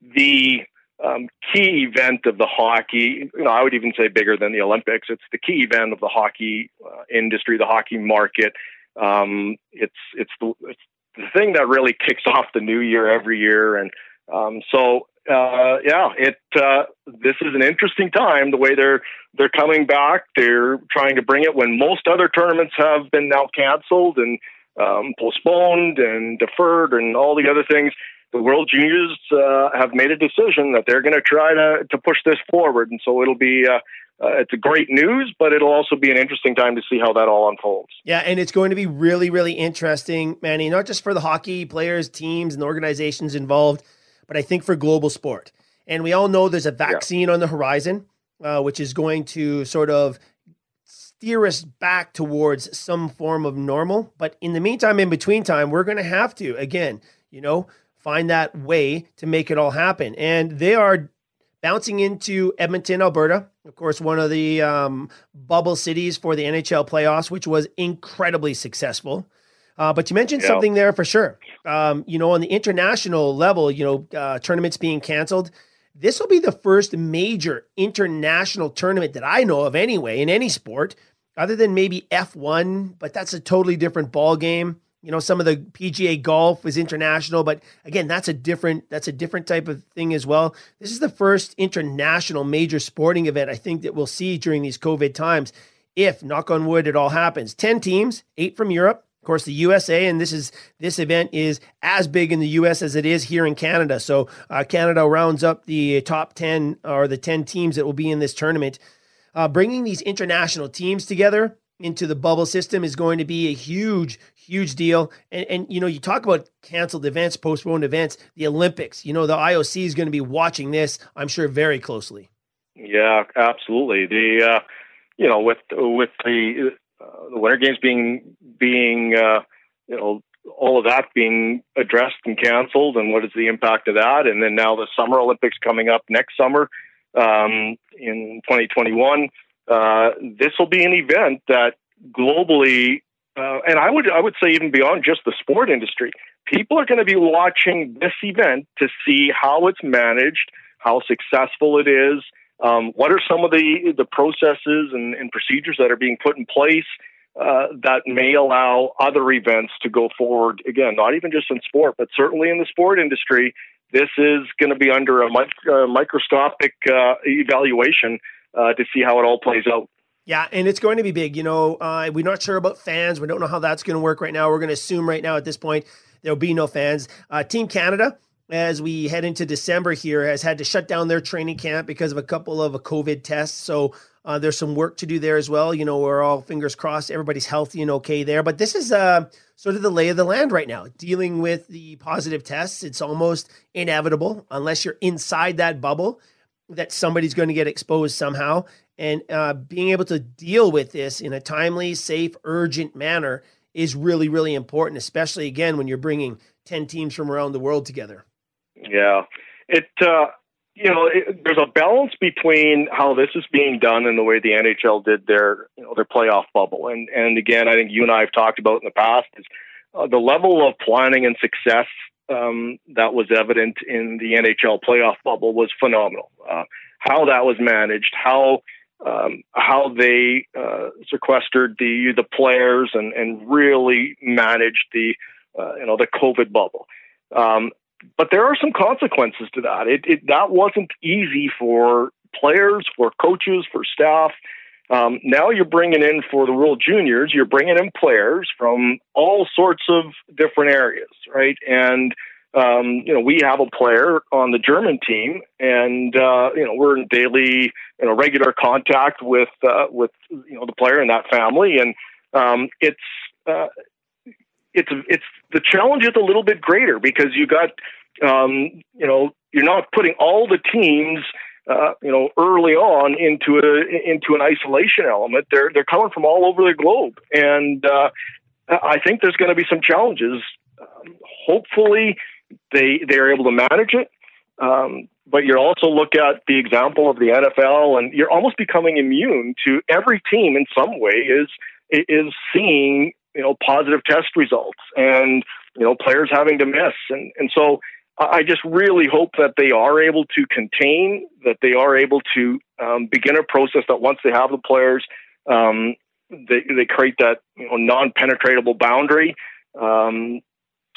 the um, key event of the hockey. You know, I would even say bigger than the Olympics. It's the key event of the hockey uh, industry, the hockey market. Um, it's it's the it's the thing that really kicks off the new year every year, and um, so uh, yeah, it uh, this is an interesting time. The way they're they're coming back, they're trying to bring it when most other tournaments have been now canceled and um, postponed and deferred and all the other things. The World Juniors uh, have made a decision that they're going to try to to push this forward, and so it'll be. Uh, uh, it's a great news, but it'll also be an interesting time to see how that all unfolds. Yeah, and it's going to be really, really interesting, Manny, not just for the hockey players, teams, and organizations involved, but I think for global sport. And we all know there's a vaccine yeah. on the horizon, uh, which is going to sort of steer us back towards some form of normal. But in the meantime, in between time, we're going to have to, again, you know, find that way to make it all happen. And they are bouncing into Edmonton, Alberta, of course, one of the um, bubble cities for the NHL playoffs, which was incredibly successful. Uh, but you mentioned yeah. something there for sure. Um, you know, on the international level, you know, uh, tournaments being canceled. This will be the first major international tournament that I know of, anyway, in any sport, other than maybe F1. But that's a totally different ball game you know some of the PGA golf is international but again that's a different that's a different type of thing as well this is the first international major sporting event I think that we'll see during these covid times if knock on wood it all happens 10 teams 8 from Europe of course the USA and this is this event is as big in the US as it is here in Canada so uh, Canada rounds up the top 10 or the 10 teams that will be in this tournament uh, bringing these international teams together into the bubble system is going to be a huge, huge deal. And, and you know, you talk about canceled events, postponed events, the Olympics. You know, the IOC is going to be watching this, I'm sure, very closely. Yeah, absolutely. The uh, you know, with with the the Winter Games being being uh, you know all of that being addressed and canceled, and what is the impact of that? And then now the Summer Olympics coming up next summer um, in 2021 uh, this will be an event that globally, uh, and I would I would say even beyond just the sport industry, people are going to be watching this event to see how it's managed, how successful it is, um, what are some of the the processes and, and procedures that are being put in place. Uh, that may allow other events to go forward again, not even just in sport, but certainly in the sport industry. This is going to be under a mic- uh, microscopic uh, evaluation uh, to see how it all plays out. Yeah, and it's going to be big. You know, uh, we're not sure about fans. We don't know how that's going to work right now. We're going to assume right now at this point there'll be no fans. Uh, Team Canada, as we head into December here, has had to shut down their training camp because of a couple of a COVID tests. So uh, there's some work to do there as well. You know, we're all fingers crossed, everybody's healthy and okay there. But this is uh, sort of the lay of the land right now, dealing with the positive tests. It's almost inevitable unless you're inside that bubble that somebody's going to get exposed somehow. And uh, being able to deal with this in a timely, safe, urgent manner is really, really important, especially again when you're bringing 10 teams from around the world together. Yeah. It, uh, you know, it, there's a balance between how this is being done and the way the NHL did their, you know, their playoff bubble. And, and again, I think you and I have talked about in the past is uh, the level of planning and success um, that was evident in the NHL playoff bubble was phenomenal. Uh, how that was managed, how um, how they uh, sequestered the the players and, and really managed the uh, you know the COVID bubble. Um, but there are some consequences to that. It, it, that wasn't easy for players, for coaches, for staff. Um, now you're bringing in for the World Juniors, you're bringing in players from all sorts of different areas, right? And um, you know, we have a player on the German team, and uh, you know, we're in daily, you know, regular contact with uh, with you know the player and that family, and um, it's uh, it's it's the challenge is a little bit greater because you got um, you know you're not putting all the teams uh, you know, early on into a into an isolation element. They're they're coming from all over the globe, and uh, I think there's going to be some challenges. Um, hopefully, they they're able to manage it. Um, but you also look at the example of the NFL, and you're almost becoming immune to every team in some way is is seeing you know positive test results and you know players having to miss, and and so I just really hope that they are able to contain, that they are able to um, begin a process that once they have the players, um, they, they create that you know, non-penetratable boundary um,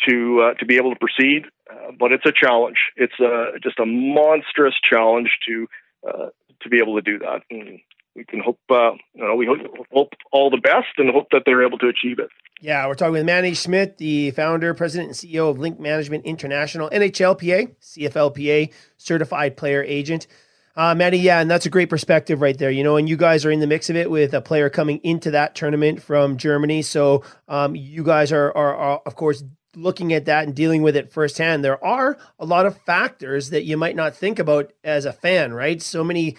to uh, to be able to proceed. Uh, but it's a challenge. It's a, just a monstrous challenge to uh, to be able to do that. And we can hope, uh, you know, we hope, hope all the best and hope that they're able to achieve it. Yeah, we're talking with Manny Schmidt, the founder, president, and CEO of Link Management International, NHLPA, CFLPA, certified player agent. Uh, Manny, yeah, and that's a great perspective right there. You know, and you guys are in the mix of it with a player coming into that tournament from Germany. So um, you guys are, are, are, of course, looking at that and dealing with it firsthand. There are a lot of factors that you might not think about as a fan, right? So many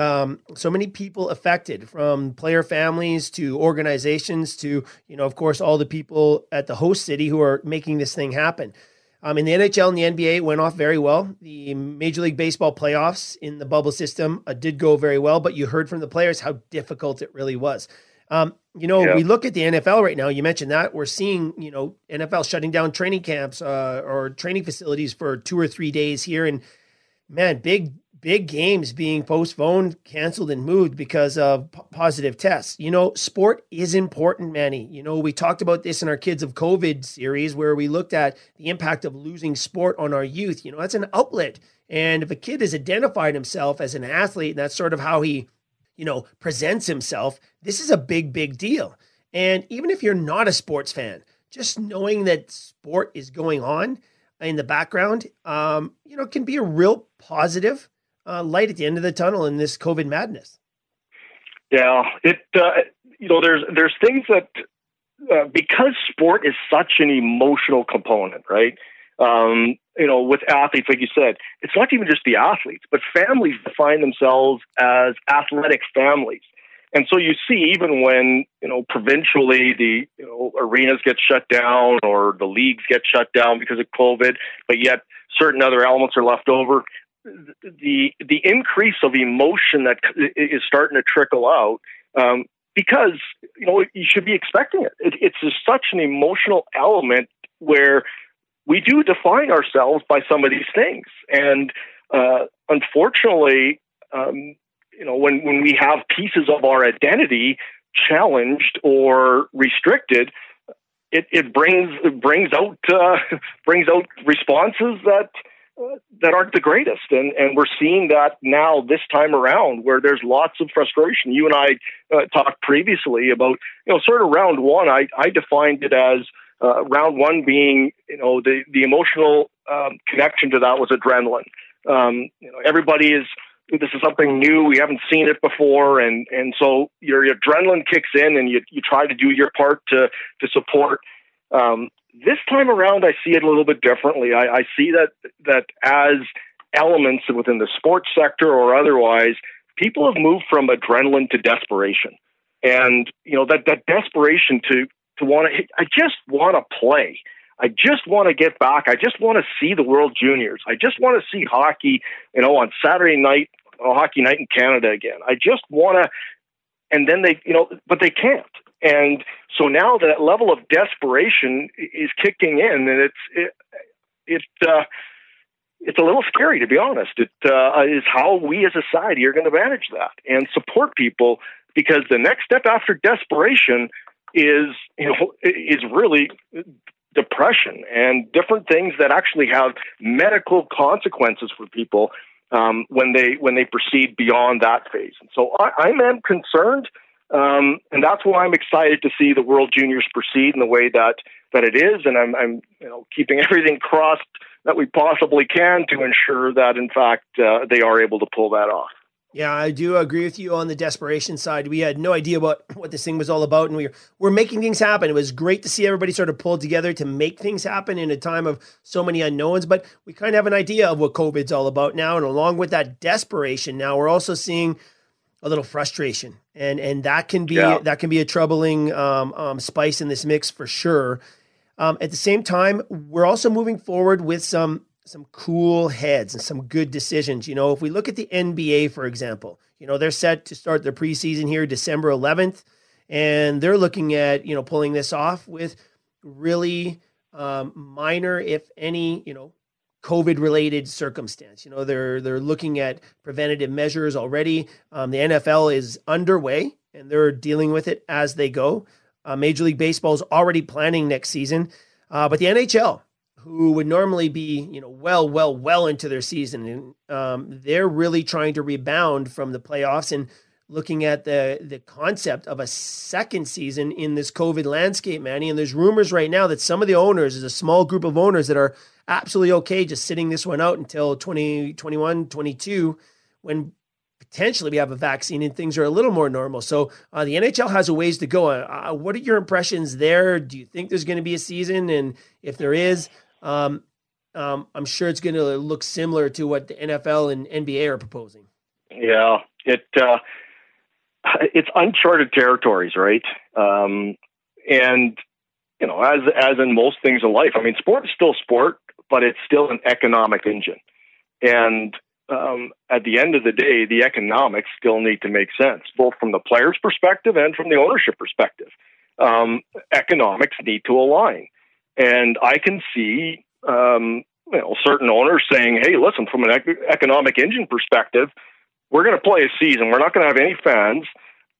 um, so many people affected from player families to organizations to you know of course all the people at the host city who are making this thing happen Um, in the NHL and the NBA, went off very well. The Major League Baseball playoffs in the bubble system uh, did go very well, but you heard from the players how difficult it really was. Um, you know, yeah. we look at the NFL right now. You mentioned that we're seeing, you know, NFL shutting down training camps uh, or training facilities for two or three days here, and man, big big games being postponed, canceled, and moved because of p- positive tests. You know, sport is important, Manny. You know, we talked about this in our Kids of COVID series where we looked at the impact of losing sport on our youth. You know, that's an outlet. And if a kid has identified himself as an athlete and that's sort of how he, you know, presents himself, this is a big, big deal. And even if you're not a sports fan, just knowing that sport is going on in the background, um, you know, can be a real positive uh, light at the end of the tunnel in this COVID madness. Yeah, it uh, you know there's there's things that uh, because sport is such an emotional component, right? Um, you know, with athletes, like you said, it's not even just the athletes, but families define themselves as athletic families. And so you see, even when you know provincially the you know arenas get shut down or the leagues get shut down because of COVID, but yet certain other elements are left over the the increase of emotion that is starting to trickle out um, because you know you should be expecting it. it. It's such an emotional element where we do define ourselves by some of these things, and uh, unfortunately, um, you know when when we have pieces of our identity challenged or restricted. It, it brings it brings out uh, brings out responses that that aren't the greatest. And, and we're seeing that now this time around where there's lots of frustration. You and I uh, talked previously about, you know, sort of round one, I, I defined it as uh, round one being, you know, the, the emotional um, connection to that was adrenaline. Um, you know, everybody is, this is something new. We haven't seen it before. And, and so your, adrenaline kicks in and you, you try to do your part to, to support um, this time around, I see it a little bit differently. I, I see that that as elements within the sports sector or otherwise, people have moved from adrenaline to desperation, and you know that that desperation to to want to. I just want to play. I just want to get back. I just want to see the World Juniors. I just want to see hockey, you know, on Saturday night, hockey night in Canada again. I just want to, and then they, you know, but they can't. And so now that level of desperation is kicking in, and it's it, it uh, it's a little scary to be honest. It uh, is how we as a society are going to manage that and support people because the next step after desperation is you know is really depression and different things that actually have medical consequences for people um, when they when they proceed beyond that phase. And so I, I am concerned um, and that's why I'm excited to see the World Juniors proceed in the way that that it is, and I'm, I'm you know keeping everything crossed that we possibly can to ensure that in fact uh, they are able to pull that off. Yeah, I do agree with you on the desperation side. We had no idea what what this thing was all about, and we were, we're making things happen. It was great to see everybody sort of pulled together to make things happen in a time of so many unknowns. But we kind of have an idea of what COVID's all about now, and along with that desperation, now we're also seeing a little frustration, and and that can be yeah. that can be a troubling um, um, spice in this mix for sure. Um, at the same time, we're also moving forward with some some cool heads and some good decisions. You know, if we look at the NBA, for example, you know they're set to start their preseason here December 11th, and they're looking at you know pulling this off with really um, minor, if any, you know, COVID related circumstance. You know, they're they're looking at preventative measures already. Um, the NFL is underway and they're dealing with it as they go. Uh, Major League Baseball is already planning next season, uh, but the NHL, who would normally be you know well well well into their season, and um, they're really trying to rebound from the playoffs and looking at the the concept of a second season in this COVID landscape, Manny. And there's rumors right now that some of the owners, is a small group of owners that are absolutely okay just sitting this one out until 2021, 22, when potentially we have a vaccine and things are a little more normal. So uh, the NHL has a ways to go. Uh, uh, what are your impressions there? Do you think there's going to be a season? And if there is, um, um, I'm sure it's going to look similar to what the NFL and NBA are proposing. Yeah, it uh, it's uncharted territories, right? Um, and you know, as as in most things in life, I mean, sport is still sport but it's still an economic engine. And um, at the end of the day, the economics still need to make sense, both from the player's perspective and from the ownership perspective. Um, economics need to align. And I can see um, you know, certain owners saying, hey, listen, from an ec- economic engine perspective, we're going to play a season. We're not going to have any fans.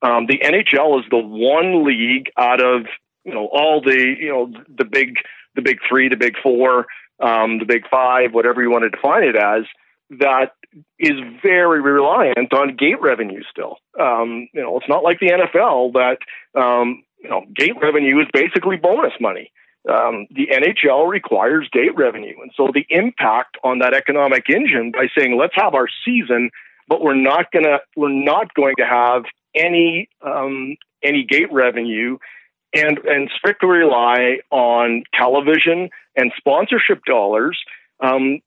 Um, the NHL is the one league out of you know all the you know the big the big three, the big four, um, the big five, whatever you want to define it as, that is very reliant on gate revenue still. Um, you know, it's not like the NFL that um, you know gate revenue is basically bonus money. Um, the NHL requires gate revenue, and so the impact on that economic engine by saying let's have our season, but we're not gonna we're not going to have any um, any gate revenue and and strictly rely on television and sponsorship dollars, um,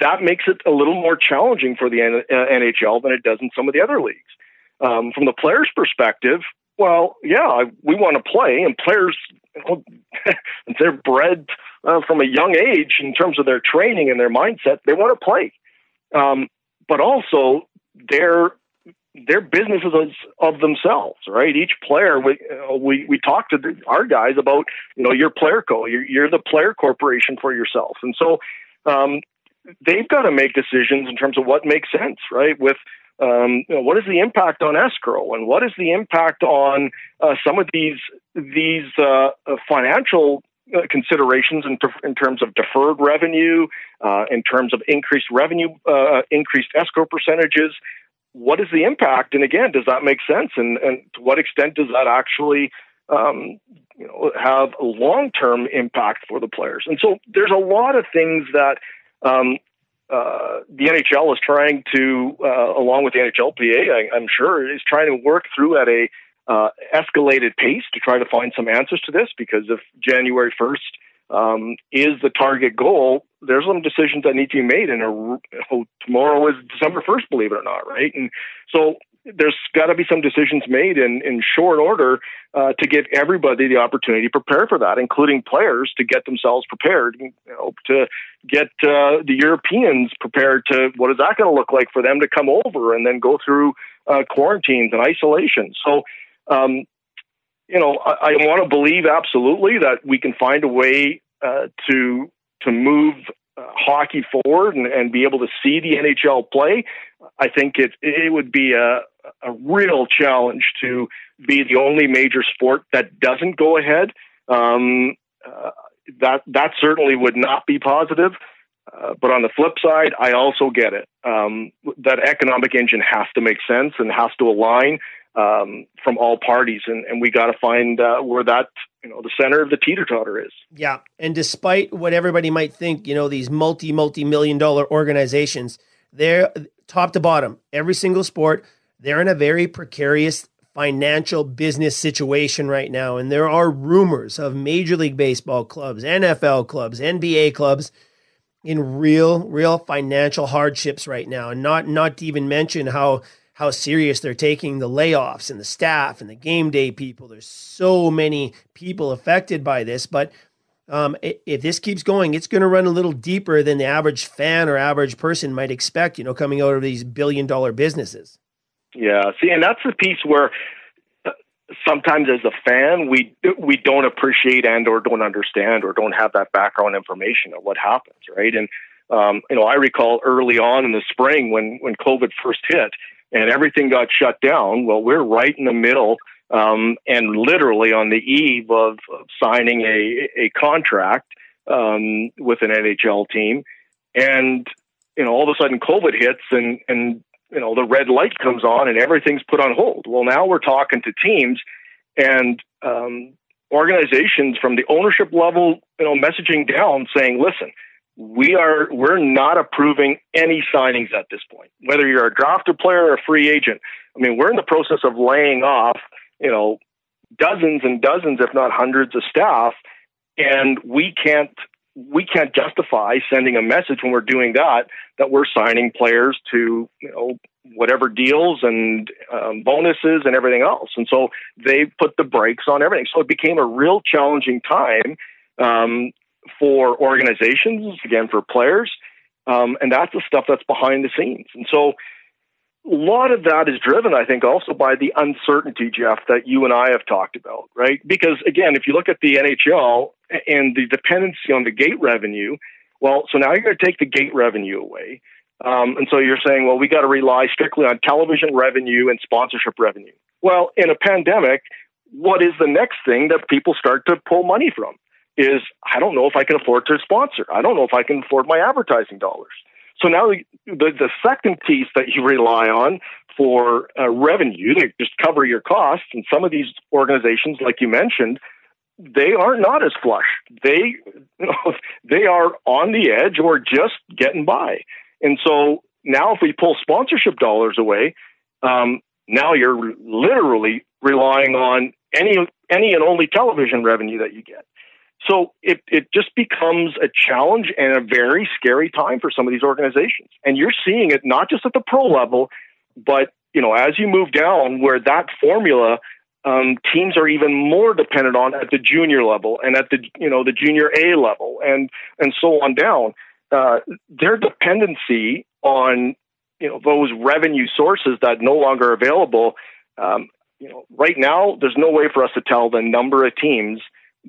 that makes it a little more challenging for the N- uh, NHL than it does in some of the other leagues. Um, from the players' perspective, well, yeah, we want to play, and players, know, they're bred uh, from a young age in terms of their training and their mindset. They want to play, um, but also they're businesses of themselves, right? Each player, we we, we talk to the, our guys about, you know, your player co, you're, you're the player corporation for yourself, and so um, they've got to make decisions in terms of what makes sense, right? With um, you know, what is the impact on escrow, and what is the impact on uh, some of these these uh, uh financial uh, considerations in, in, terms of deferred revenue, uh, in terms of increased revenue, uh, increased escrow percentages, what is the impact? And again, does that make sense? And, and to what extent does that actually um, you know, have a long term impact for the players? And so there's a lot of things that um, uh, the NHL is trying to, uh, along with the NHLPA, I, am sure, is trying to work through at a uh, escalated pace to try to find some answers to this. Because if January 1st um, is the target goal, there's some decisions that need to be made. And oh, tomorrow is December 1st, believe it or not, right? And so there's got to be some decisions made in, in short order uh, to give everybody the opportunity to prepare for that, including players to get themselves prepared, you know, to get uh, the Europeans prepared to what is that going to look like for them to come over and then go through uh, quarantines and isolation. So, um, you know, I, I want to believe absolutely that we can find a way uh, to to move uh, hockey forward and, and, be able to see the NHL play. I think it it would be a a real challenge to be the only major sport that doesn't go ahead. Um, uh, that that certainly would not be positive. Uh, but on the flip side, I also get it. Um, that economic engine has to make sense and has to align um, from all parties, and, and we got to find uh, where that you know the center of the teeter totter is. Yeah, and despite what everybody might think, you know these multi multi million dollar organizations, they're top to bottom, every single sport, they're in a very precarious financial business situation right now, and there are rumors of Major League Baseball clubs, NFL clubs, NBA clubs in real real financial hardships right now and not not to even mention how how serious they're taking the layoffs and the staff and the game day people. There's so many people affected by this, but um, if this keeps going, it's going to run a little deeper than the average fan or average person might expect. You know, coming out of these billion dollar businesses. Yeah, see, and that's the piece where uh, sometimes as a fan we we don't appreciate and or don't understand or don't have that background information of what happens, right? And um, you know, I recall early on in the spring when when COVID first hit and everything got shut down. Well, we're right in the middle um, and literally on the eve of, signing a, a contract um, with an NHL team. And, you know, all of a sudden COVID hits and, and, you know, the red light comes on and everything's put on hold. Well, now we're talking to teams and um, organizations from the ownership level, you know, messaging down saying, listen, we are we're not approving any signings at this point. Whether you're a drafted player or a free agent, I mean, we're in the process of laying off, you know, dozens and dozens, if not hundreds, of staff, and we can't we can't justify sending a message when we're doing that that we're signing players to you know whatever deals and um, bonuses and everything else. And so they put the brakes on everything. So it became a real challenging time um, for organizations, again for players, um, and that's the stuff that's behind the scenes. And so a lot of that is driven, I think, also by the uncertainty, Jeff, that you and I have talked about, right? Because again, if you look at the NHL and the dependency on the gate revenue, well, so now you're going to take the gate revenue away. Um, and so you're saying, well, we got to rely strictly on television revenue and sponsorship revenue. Well, in a pandemic, what is the next thing that people start to pull money from? Is I don't know if I can afford to sponsor. I don't know if I can afford my advertising dollars. So now the, the second piece that you rely on for uh, revenue to just cover your costs, and some of these organizations, like you mentioned, they are not as flush. They you know, they are on the edge or just getting by. And so now, if we pull sponsorship dollars away, um, now you're literally relying on any any and only television revenue that you get. So it, it just becomes a challenge and a very scary time for some of these organizations. And you're seeing it not just at the pro level, but you know, as you move down where that formula um, teams are even more dependent on at the junior level and at the you know the junior A level and and so on down. Uh, their dependency on you know those revenue sources that no longer are available. Um, you know, right now there's no way for us to tell the number of teams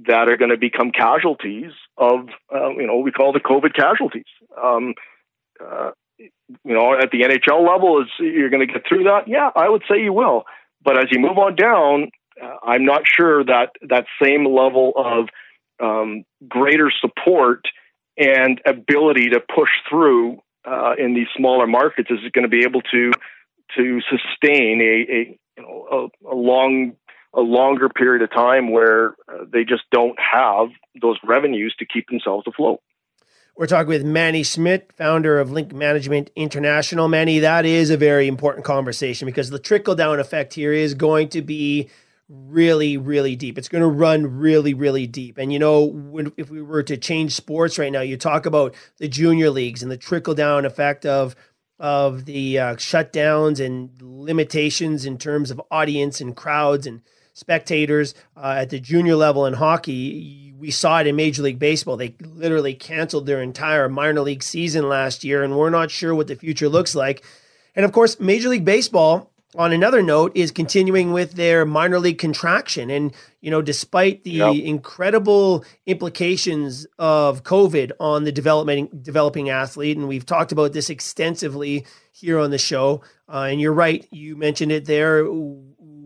that are going to become casualties of, uh, you know, we call the COVID casualties. Um, uh, you know, at the NHL level, is you're going to get through that? Yeah, I would say you will. But as you move on down, uh, I'm not sure that that same level of um, greater support and ability to push through uh, in these smaller markets is going to be able to to sustain a, a you know a, a long a longer period of time where uh, they just don't have those revenues to keep themselves afloat. We're talking with Manny Schmidt, founder of Link Management International. Manny, that is a very important conversation because the trickle down effect here is going to be really, really deep. It's going to run really, really deep. And you know, when, if we were to change sports right now, you talk about the junior leagues and the trickle down effect of of the uh, shutdowns and limitations in terms of audience and crowds and spectators uh, at the junior level in hockey. We saw it in Major League Baseball. They literally canceled their entire minor league season last year, and we're not sure what the future looks like. And of course, Major League Baseball, on another note, is continuing with their minor league contraction. And, you know, despite the yep. incredible implications of COVID on the developing, developing athlete, and we've talked about this extensively here on the show. Uh, and you're right, you mentioned it there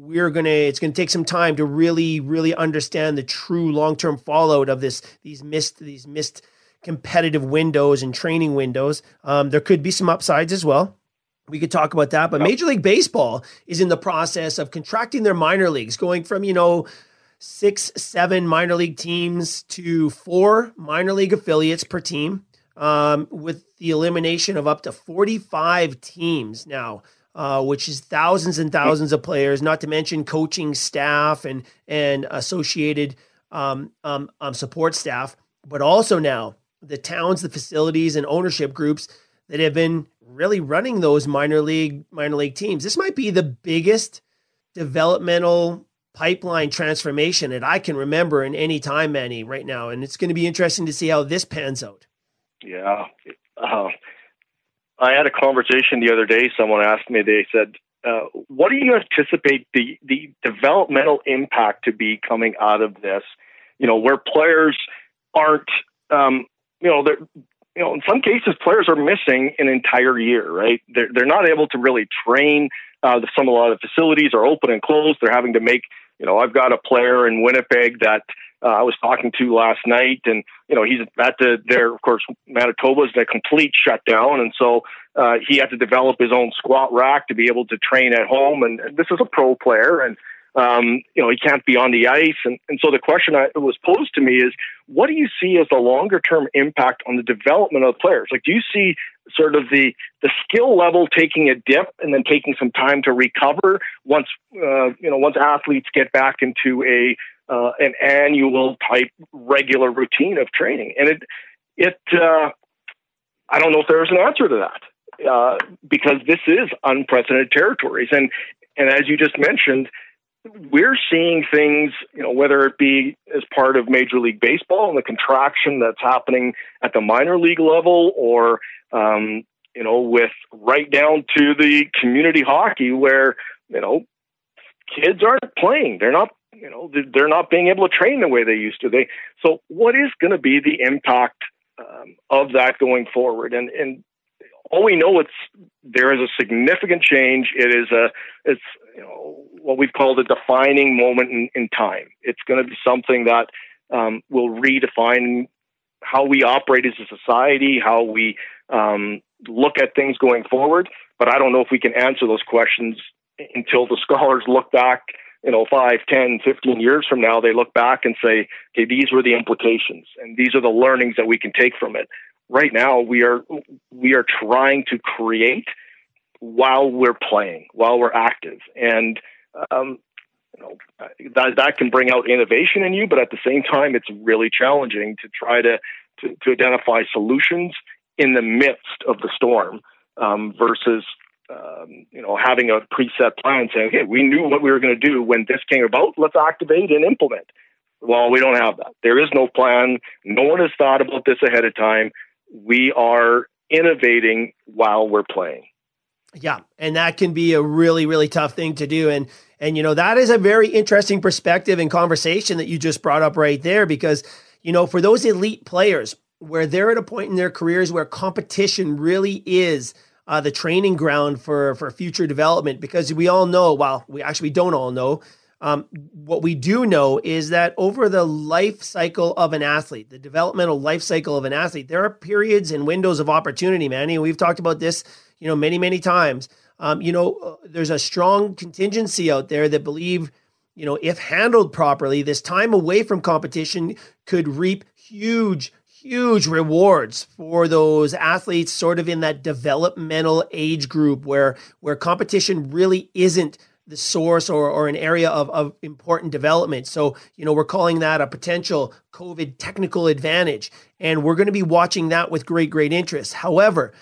we're gonna it's gonna take some time to really really understand the true long-term fallout of this these missed these missed competitive windows and training windows. Um, there could be some upsides as well. We could talk about that but major league baseball is in the process of contracting their minor leagues going from you know six seven minor league teams to four minor league affiliates per team um, with the elimination of up to 45 teams. Now uh, which is thousands and thousands of players, not to mention coaching staff and and associated um, um, um, support staff, but also now the towns, the facilities, and ownership groups that have been really running those minor league minor league teams. This might be the biggest developmental pipeline transformation that I can remember in any time, Manny, right now, and it's going to be interesting to see how this pans out. Yeah. Uh, I had a conversation the other day. Someone asked me, they said, uh, what do you anticipate the, the developmental impact to be coming out of this? You know, where players aren't, um, you know, they're, you know, in some cases, players are missing an entire year, right? They're, they're not able to really train. Uh, some, a lot of facilities are open and closed. They're having to make, you know, I've got a player in Winnipeg that uh, I was talking to last night, and you know he's at the there. Of course, Manitoba's in a complete shutdown, and so uh, he had to develop his own squat rack to be able to train at home. And, and this is a pro player, and um, you know he can't be on the ice. And, and so the question I, was posed to me is, what do you see as the longer term impact on the development of players? Like, do you see sort of the the skill level taking a dip and then taking some time to recover once uh, you know once athletes get back into a uh, an annual type regular routine of training. And it, it, uh, I don't know if there's an answer to that uh, because this is unprecedented territories. And, and as you just mentioned, we're seeing things, you know, whether it be as part of Major League Baseball and the contraction that's happening at the minor league level, or um, you know, with right down to the community hockey where you know kids aren't playing. They're not, you know, they're not being able to train the way they used to. They so what is going to be the impact um, of that going forward? And and all we know it's there is a significant change. It is a it's you know what we've called a defining moment in, in time. It's going to be something that um, will redefine how we operate as a society, how we um, look at things going forward. But I don't know if we can answer those questions until the scholars look back, you know, 5, 10, 15 years from now, they look back and say, okay, these were the implications and these are the learnings that we can take from it. Right now, we are we are trying to create while we're playing, while we're active, and um, you know that that can bring out innovation in you, but at the same time, it's really challenging to try to to, to identify solutions in the midst of the storm um, versus um, you know having a preset plan saying, okay, we knew what we were going to do when this came about. Let's activate and implement. Well, we don't have that. There is no plan. No one has thought about this ahead of time. We are innovating while we're playing. Yeah, and that can be a really really tough thing to do and and you know that is a very interesting perspective and conversation that you just brought up right there because you know for those elite players where they're at a point in their careers where competition really is uh, the training ground for for future development because we all know well we actually don't all know um, what we do know is that over the life cycle of an athlete the developmental life cycle of an athlete there are periods and windows of opportunity manny and we've talked about this you know many many times. Um, you know uh, there's a strong contingency out there that believe you know if handled properly this time away from competition could reap huge huge rewards for those athletes sort of in that developmental age group where where competition really isn't the source or, or an area of, of important development. So, you know, we're calling that a potential COVID technical advantage. And we're going to be watching that with great, great interest. However,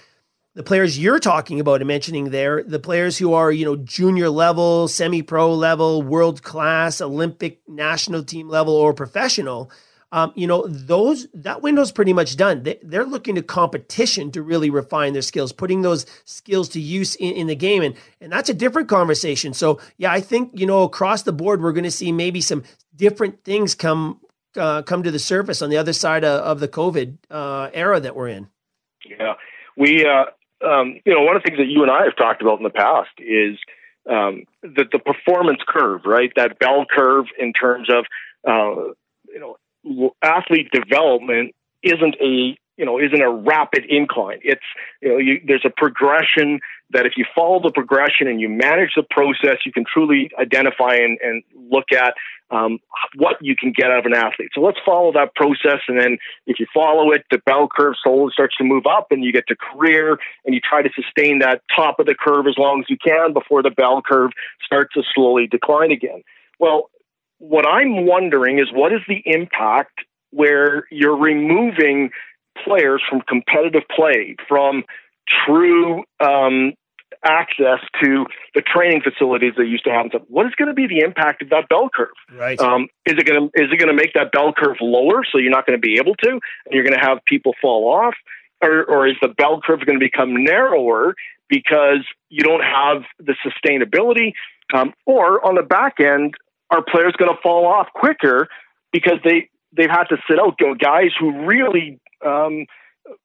the players you're talking about and mentioning there, the players who are, you know, junior level, semi pro level, world class, Olympic national team level, or professional, um, you know, those that window's pretty much done. They, they're looking to competition to really refine their skills, putting those skills to use in, in the game, and and that's a different conversation. So yeah, I think you know across the board we're going to see maybe some different things come uh, come to the surface on the other side of, of the COVID uh, era that we're in. Yeah, we uh, um, you know one of the things that you and I have talked about in the past is um, the the performance curve, right? That bell curve in terms of uh, you know athlete development isn't a you know isn't a rapid incline. It's you know you, there's a progression that if you follow the progression and you manage the process, you can truly identify and, and look at um, what you can get out of an athlete. So let's follow that process, and then if you follow it, the bell curve slowly starts to move up, and you get to career, and you try to sustain that top of the curve as long as you can before the bell curve starts to slowly decline again. Well, what I'm wondering is what is the impact where you're removing players from competitive play, from true um, access to the training facilities they used to have. What is going to be the impact of that bell curve? Right. Um, is it going to is it going to make that bell curve lower so you're not going to be able to, and you're going to have people fall off, or or is the bell curve going to become narrower because you don't have the sustainability? Um, or on the back end, are players going to fall off quicker because they they've had to sit out guys who really um,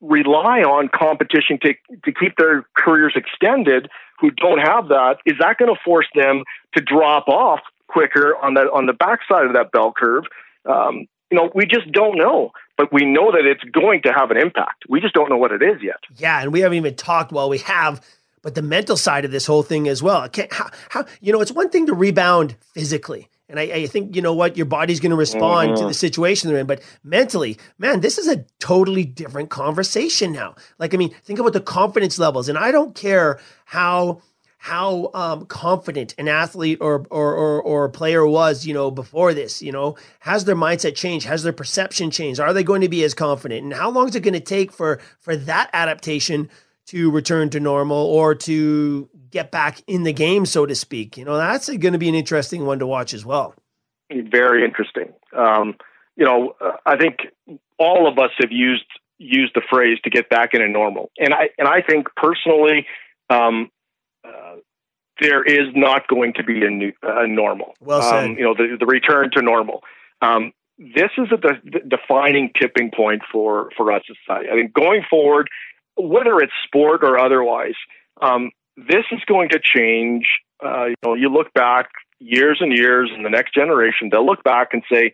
rely on competition to to keep their careers extended who don't have that is that going to force them to drop off quicker on the on the backside of that bell curve? Um, you know we just don't know but we know that it's going to have an impact. We just don't know what it is yet. Yeah and we haven't even talked well we have but the mental side of this whole thing as well. How, how, you know, it's one thing to rebound physically. And I, I think, you know what, your body's going to respond mm-hmm. to the situation they're in. But mentally, man, this is a totally different conversation now. Like, I mean, think about the confidence levels. And I don't care how how um, confident an athlete or, or, or or player was, you know, before this. You know, has their mindset changed? Has their perception changed? Are they going to be as confident? And how long is it going to take for for that adaptation to return to normal or to get back in the game, so to speak. You know, that's going to be an interesting one to watch as well. Very interesting. Um, you know, I think all of us have used used the phrase to get back into normal, and I and I think personally, um, uh, there is not going to be a new a normal. Well said. Um, you know, the the return to normal. Um, this is a de- defining tipping point for for us society. I mean, going forward, whether it's sport or otherwise, um, this is going to change. Uh, you know, you look back years and years, and the next generation, they'll look back and say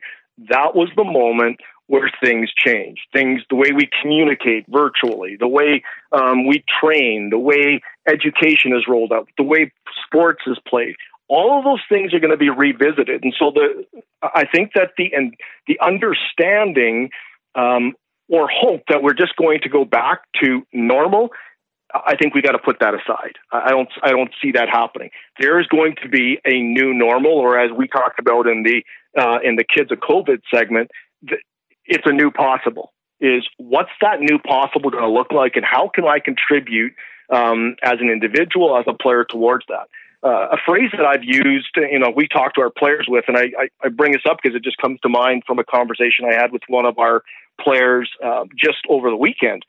that was the moment where things changed. Things, the way we communicate virtually, the way um, we train, the way education is rolled out, the way sports is played. All of those things are going to be revisited, and so the I think that the and the understanding um, or hope that we're just going to go back to normal I think we got to put that aside. I don't I don't see that happening. There is going to be a new normal, or as we talked about in the uh, in the kids of COVID segment, it's a new possible. Is what's that new possible going to look like, and how can I contribute um, as an individual, as a player, towards that? Uh, a phrase that I've used, you know, we talk to our players with, and I, I, I bring this up because it just comes to mind from a conversation I had with one of our players uh, just over the weekend.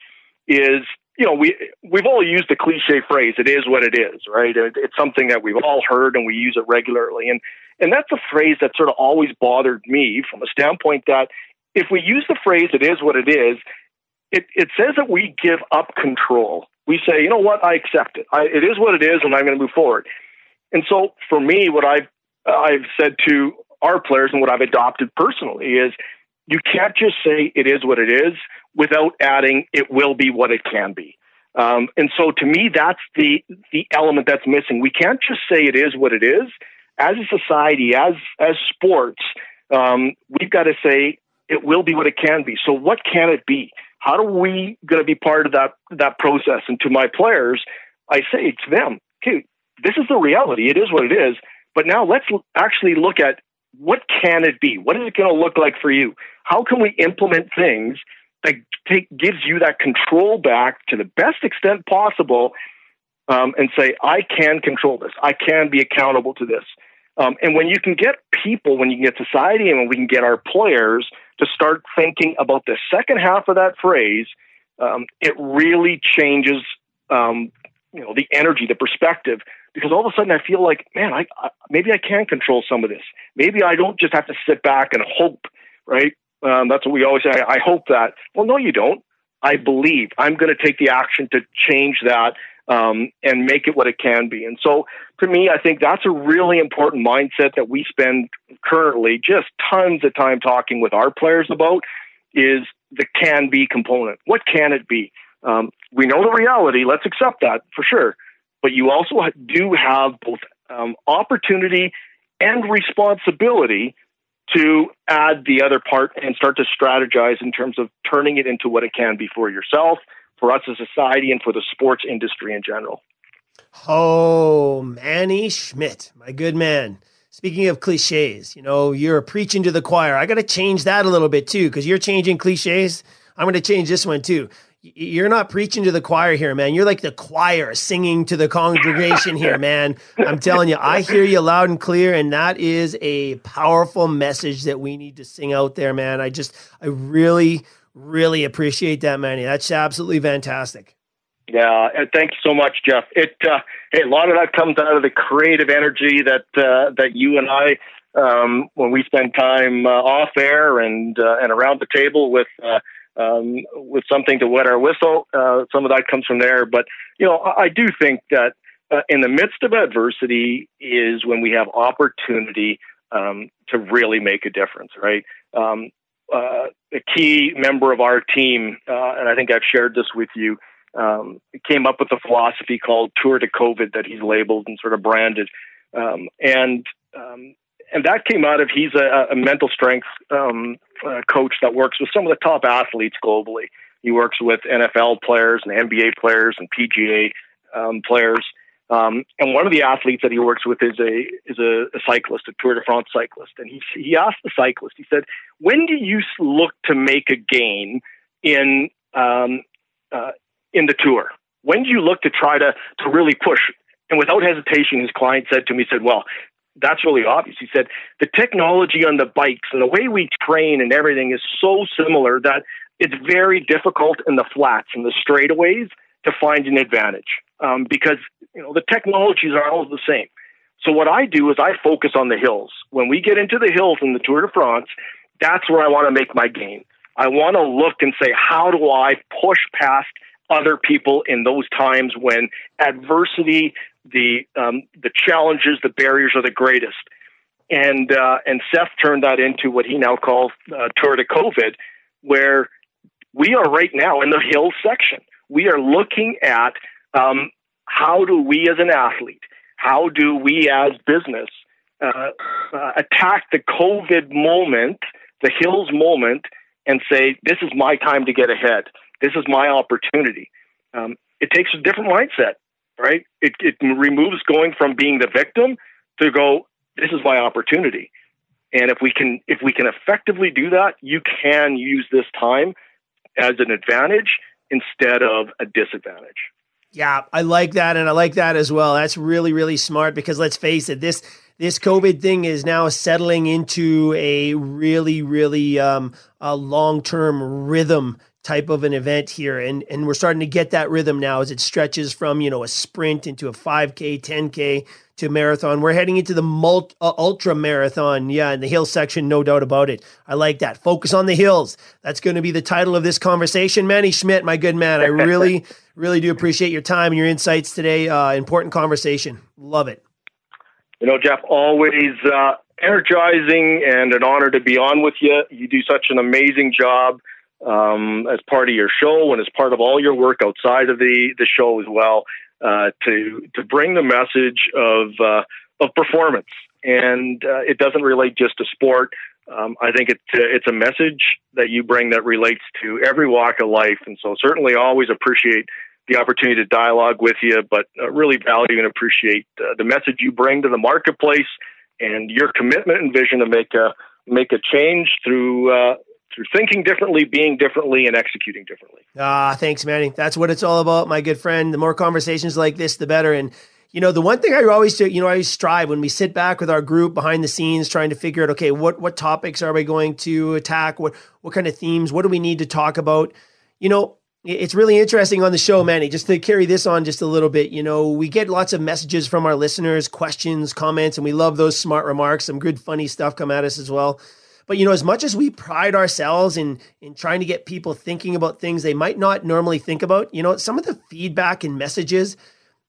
Is you know, we we've all used the cliche phrase "it is what it is," right? It's something that we've all heard and we use it regularly, and and that's a phrase that sort of always bothered me from a standpoint that if we use the phrase "it is what it is," it it says that we give up control. We say, you know what, I accept it. I, it is what it is, and I'm going to move forward. And so, for me, what I've I've said to our players and what I've adopted personally is you can't just say it is what it is without adding it will be what it can be. Um, and so to me, that's the the element that's missing. We can't just say it is what it is. As a society, as as sports, um, we've got to say it will be what it can be. So what can it be? How are we going to be part of that that process? And to my players, I say to them, okay, this is the reality. It is what it is. But now let's actually look at what can it be? What is it going to look like for you? How can we implement things that take, gives you that control back to the best extent possible um, and say, I can control this. I can be accountable to this. Um, and when you can get people, when you can get society, and when we can get our players to start thinking about the second half of that phrase, um, it really changes, um, you know, the energy, the perspective. Because all of a sudden, I feel like, man, I, I maybe I can control some of this. Maybe I don't just have to sit back and hope, right? Um, that's what we always say. I, I hope that. Well, no, you don't. I believe I'm going to take the action to change that um, and make it what it can be. And so, to me, I think that's a really important mindset that we spend currently just tons of time talking with our players about is the can be component. What can it be? Um, we know the reality. Let's accept that for sure. But you also do have both um, opportunity and responsibility to add the other part and start to strategize in terms of turning it into what it can be for yourself, for us as a society, and for the sports industry in general. Oh, Manny Schmidt, my good man. Speaking of cliches, you know, you're preaching to the choir. I got to change that a little bit too, because you're changing cliches. I'm going to change this one too you're not preaching to the choir here, man. You're like the choir singing to the congregation here, man. I'm telling you, I hear you loud and clear, and that is a powerful message that we need to sing out there, man. I just, I really, really appreciate that, man. That's absolutely fantastic. Yeah, and thanks so much, Jeff. It uh, hey, a lot of that comes out of the creative energy that uh, that you and I, um, when we spend time uh, off air and uh, and around the table with uh, um, with something to wet our whistle. Uh, some of that comes from there, but you know, I, I do think that uh, in the midst of adversity is when we have opportunity um, to really make a difference, right? Um, uh, a key member of our team, uh, and I think I've shared this with you, um, came up with a philosophy called Tour de COVID that he's labeled and sort of branded. Um, and um, and that came out of he's a, a mental strength um, uh, coach that works with some of the top athletes globally. He works with NFL players and NBA players and PGA um, players. Um, and one of the athletes that he works with is a is a, a, cyclist, a Tour de France cyclist. And he he asked the cyclist, he said, "When do you look to make a gain in um, uh, in the tour? When do you look to try to to really push And without hesitation, his client said to me, said, Well, that's really obvious. He said, The technology on the bikes and the way we train and everything is so similar that it's very difficult in the flats and the straightaways to find an advantage um, because you know the technologies are all the same. So what I do is I focus on the hills. When we get into the hills in the Tour de France, that's where I want to make my gain. I want to look and say, how do I push past other people in those times when adversity, the um, the challenges, the barriers are the greatest. And uh, and Seth turned that into what he now calls uh, Tour de COVID, where we are right now in the hill section. We are looking at um, how do we as an athlete, how do we as business uh, uh, attack the COVID moment, the hills moment, and say, this is my time to get ahead. This is my opportunity. Um, it takes a different mindset, right? It, it removes going from being the victim to go, this is my opportunity. And if we can, if we can effectively do that, you can use this time as an advantage instead of a disadvantage. Yeah, I like that, and I like that as well. That's really, really smart because let's face it, this this COVID thing is now settling into a really, really um, a long term rhythm type of an event here, and and we're starting to get that rhythm now as it stretches from you know a sprint into a 5K, 10K to marathon. We're heading into the multi, uh, ultra marathon. Yeah, in the hill section, no doubt about it. I like that. Focus on the hills. That's going to be the title of this conversation. Manny Schmidt, my good man, I really, really do appreciate your time and your insights today. Uh, important conversation. Love it. You know, Jeff, always uh, energizing and an honor to be on with you. You do such an amazing job um, as part of your show and as part of all your work outside of the, the show as well uh, to to bring the message of uh, of performance, and uh, it doesn't relate just to sport. Um, I think it's it's a message that you bring that relates to every walk of life, and so certainly always appreciate the opportunity to dialogue with you, but uh, really value and appreciate uh, the message you bring to the marketplace and your commitment and vision to make a make a change through uh, through thinking differently, being differently, and executing differently. Ah, thanks, Manny. That's what it's all about, my good friend. The more conversations like this, the better. And you know, the one thing I always do, you know, I always strive when we sit back with our group behind the scenes, trying to figure out, okay, what what topics are we going to attack? What what kind of themes? What do we need to talk about? You know, it's really interesting on the show, Manny. Just to carry this on just a little bit, you know, we get lots of messages from our listeners, questions, comments, and we love those smart remarks. Some good, funny stuff come at us as well. But you know, as much as we pride ourselves in in trying to get people thinking about things they might not normally think about, you know, some of the feedback and messages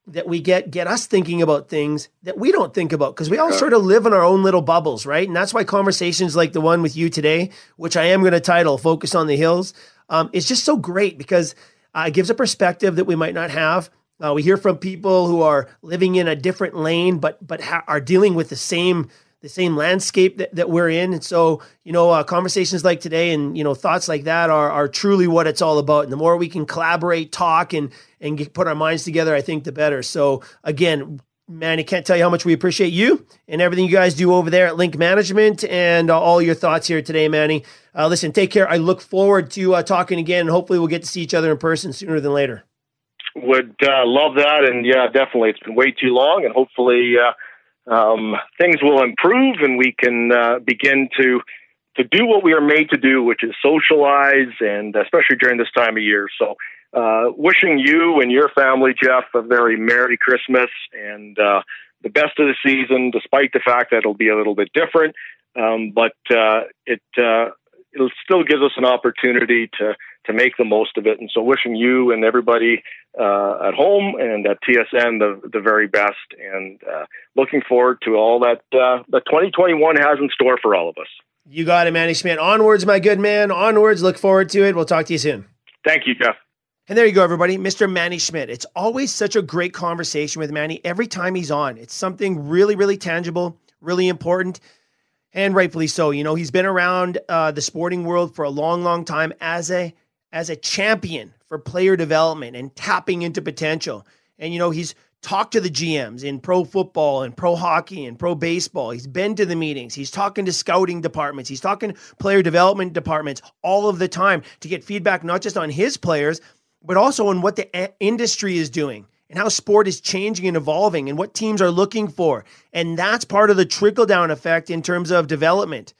that we get get us thinking about things that we don't think about because we all sort of live in our own little bubbles, right? And that's why conversations like the one with you today, which I am going to title "Focus on the Hills," um, is just so great because uh, it gives a perspective that we might not have. Uh, we hear from people who are living in a different lane, but but ha- are dealing with the same the same landscape that, that we're in. And so, you know, uh, conversations like today and, you know, thoughts like that are, are truly what it's all about. And the more we can collaborate, talk, and, and get, put our minds together, I think the better. So again, man, I can't tell you how much we appreciate you and everything you guys do over there at Link Management and uh, all your thoughts here today, Manny. Uh, listen, take care. I look forward to uh, talking again, and hopefully we'll get to see each other in person sooner than later. Would uh, love that, and yeah, definitely. It's been way too long, and hopefully uh, um, things will improve and we can uh, begin to to do what we are made to do, which is socialize, and especially during this time of year. So, uh, wishing you and your family, Jeff, a very merry Christmas and uh, the best of the season, despite the fact that it'll be a little bit different. Um, but uh, it uh, it still gives us an opportunity to to make the most of it. And so, wishing you and everybody uh, at home and at TSN the the very best, and uh, looking forward to all that uh, that 2021 has in store for all of us. You got it, Manny Schmidt. Onwards, my good man. Onwards. Look forward to it. We'll talk to you soon. Thank you, Jeff. And there you go, everybody. Mr. Manny Schmidt. It's always such a great conversation with Manny every time he's on. It's something really, really tangible, really important and rightfully so. You know, he's been around uh, the sporting world for a long, long time as a as a champion for player development and tapping into potential. And you know, he's talked to the GMs in pro football and pro hockey and pro baseball. He's been to the meetings. He's talking to scouting departments. He's talking player development departments all of the time to get feedback not just on his players, but also on what the industry is doing and how sport is changing and evolving and what teams are looking for. And that's part of the trickle down effect in terms of development.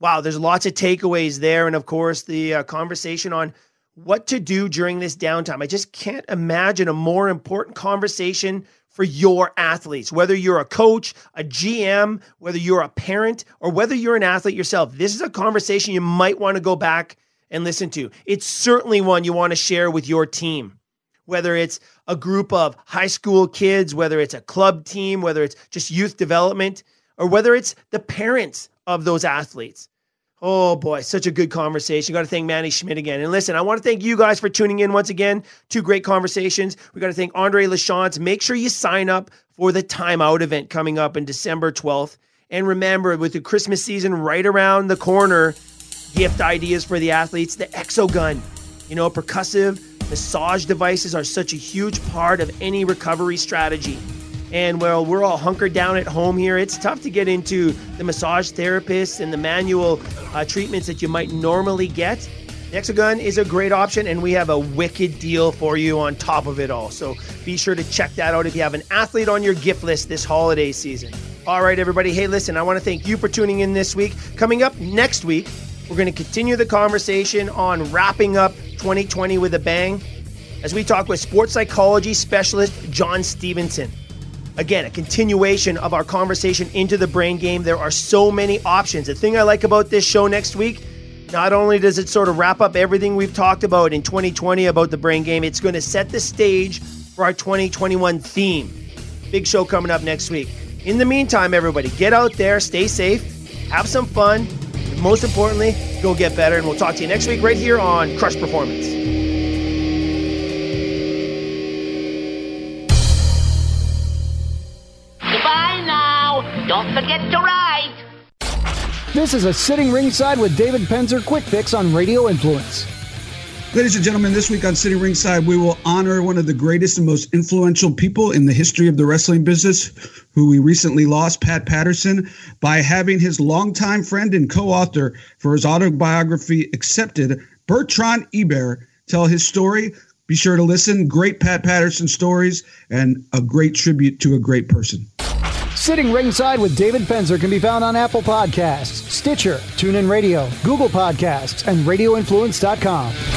Wow, there's lots of takeaways there. And of course, the uh, conversation on what to do during this downtime. I just can't imagine a more important conversation for your athletes, whether you're a coach, a GM, whether you're a parent, or whether you're an athlete yourself. This is a conversation you might want to go back and listen to. It's certainly one you want to share with your team whether it's a group of high school kids, whether it's a club team, whether it's just youth development, or whether it's the parents of those athletes. Oh boy, such a good conversation. Got to thank Manny Schmidt again. And listen, I want to thank you guys for tuning in once again. Two great conversations. We got to thank Andre Lachance. Make sure you sign up for the timeout event coming up in December 12th. And remember, with the Christmas season right around the corner, gift ideas for the athletes, the Exogun. You know, percussive Massage devices are such a huge part of any recovery strategy. And while we're all hunkered down at home here, it's tough to get into the massage therapists and the manual uh, treatments that you might normally get. Exogun is a great option, and we have a wicked deal for you on top of it all. So be sure to check that out if you have an athlete on your gift list this holiday season. All right, everybody. Hey, listen, I want to thank you for tuning in this week. Coming up next week, we're going to continue the conversation on wrapping up 2020 with a bang as we talk with sports psychology specialist John Stevenson. Again, a continuation of our conversation into the brain game. There are so many options. The thing I like about this show next week, not only does it sort of wrap up everything we've talked about in 2020 about the brain game, it's going to set the stage for our 2021 theme. Big show coming up next week. In the meantime, everybody, get out there, stay safe, have some fun, most importantly, go get better. And we'll talk to you next week right here on Krush Performance. Don't forget to write. This is a sitting ringside with David Penzer quick fix on Radio Influence. Ladies and gentlemen, this week on Sitting Ringside, we will honor one of the greatest and most influential people in the history of the wrestling business, who we recently lost, Pat Patterson, by having his longtime friend and co author for his autobiography, Accepted, Bertrand Hébert, tell his story. Be sure to listen. Great Pat Patterson stories and a great tribute to a great person. Sitting Ringside with David Penzer can be found on Apple Podcasts, Stitcher, TuneIn Radio, Google Podcasts, and RadioInfluence.com.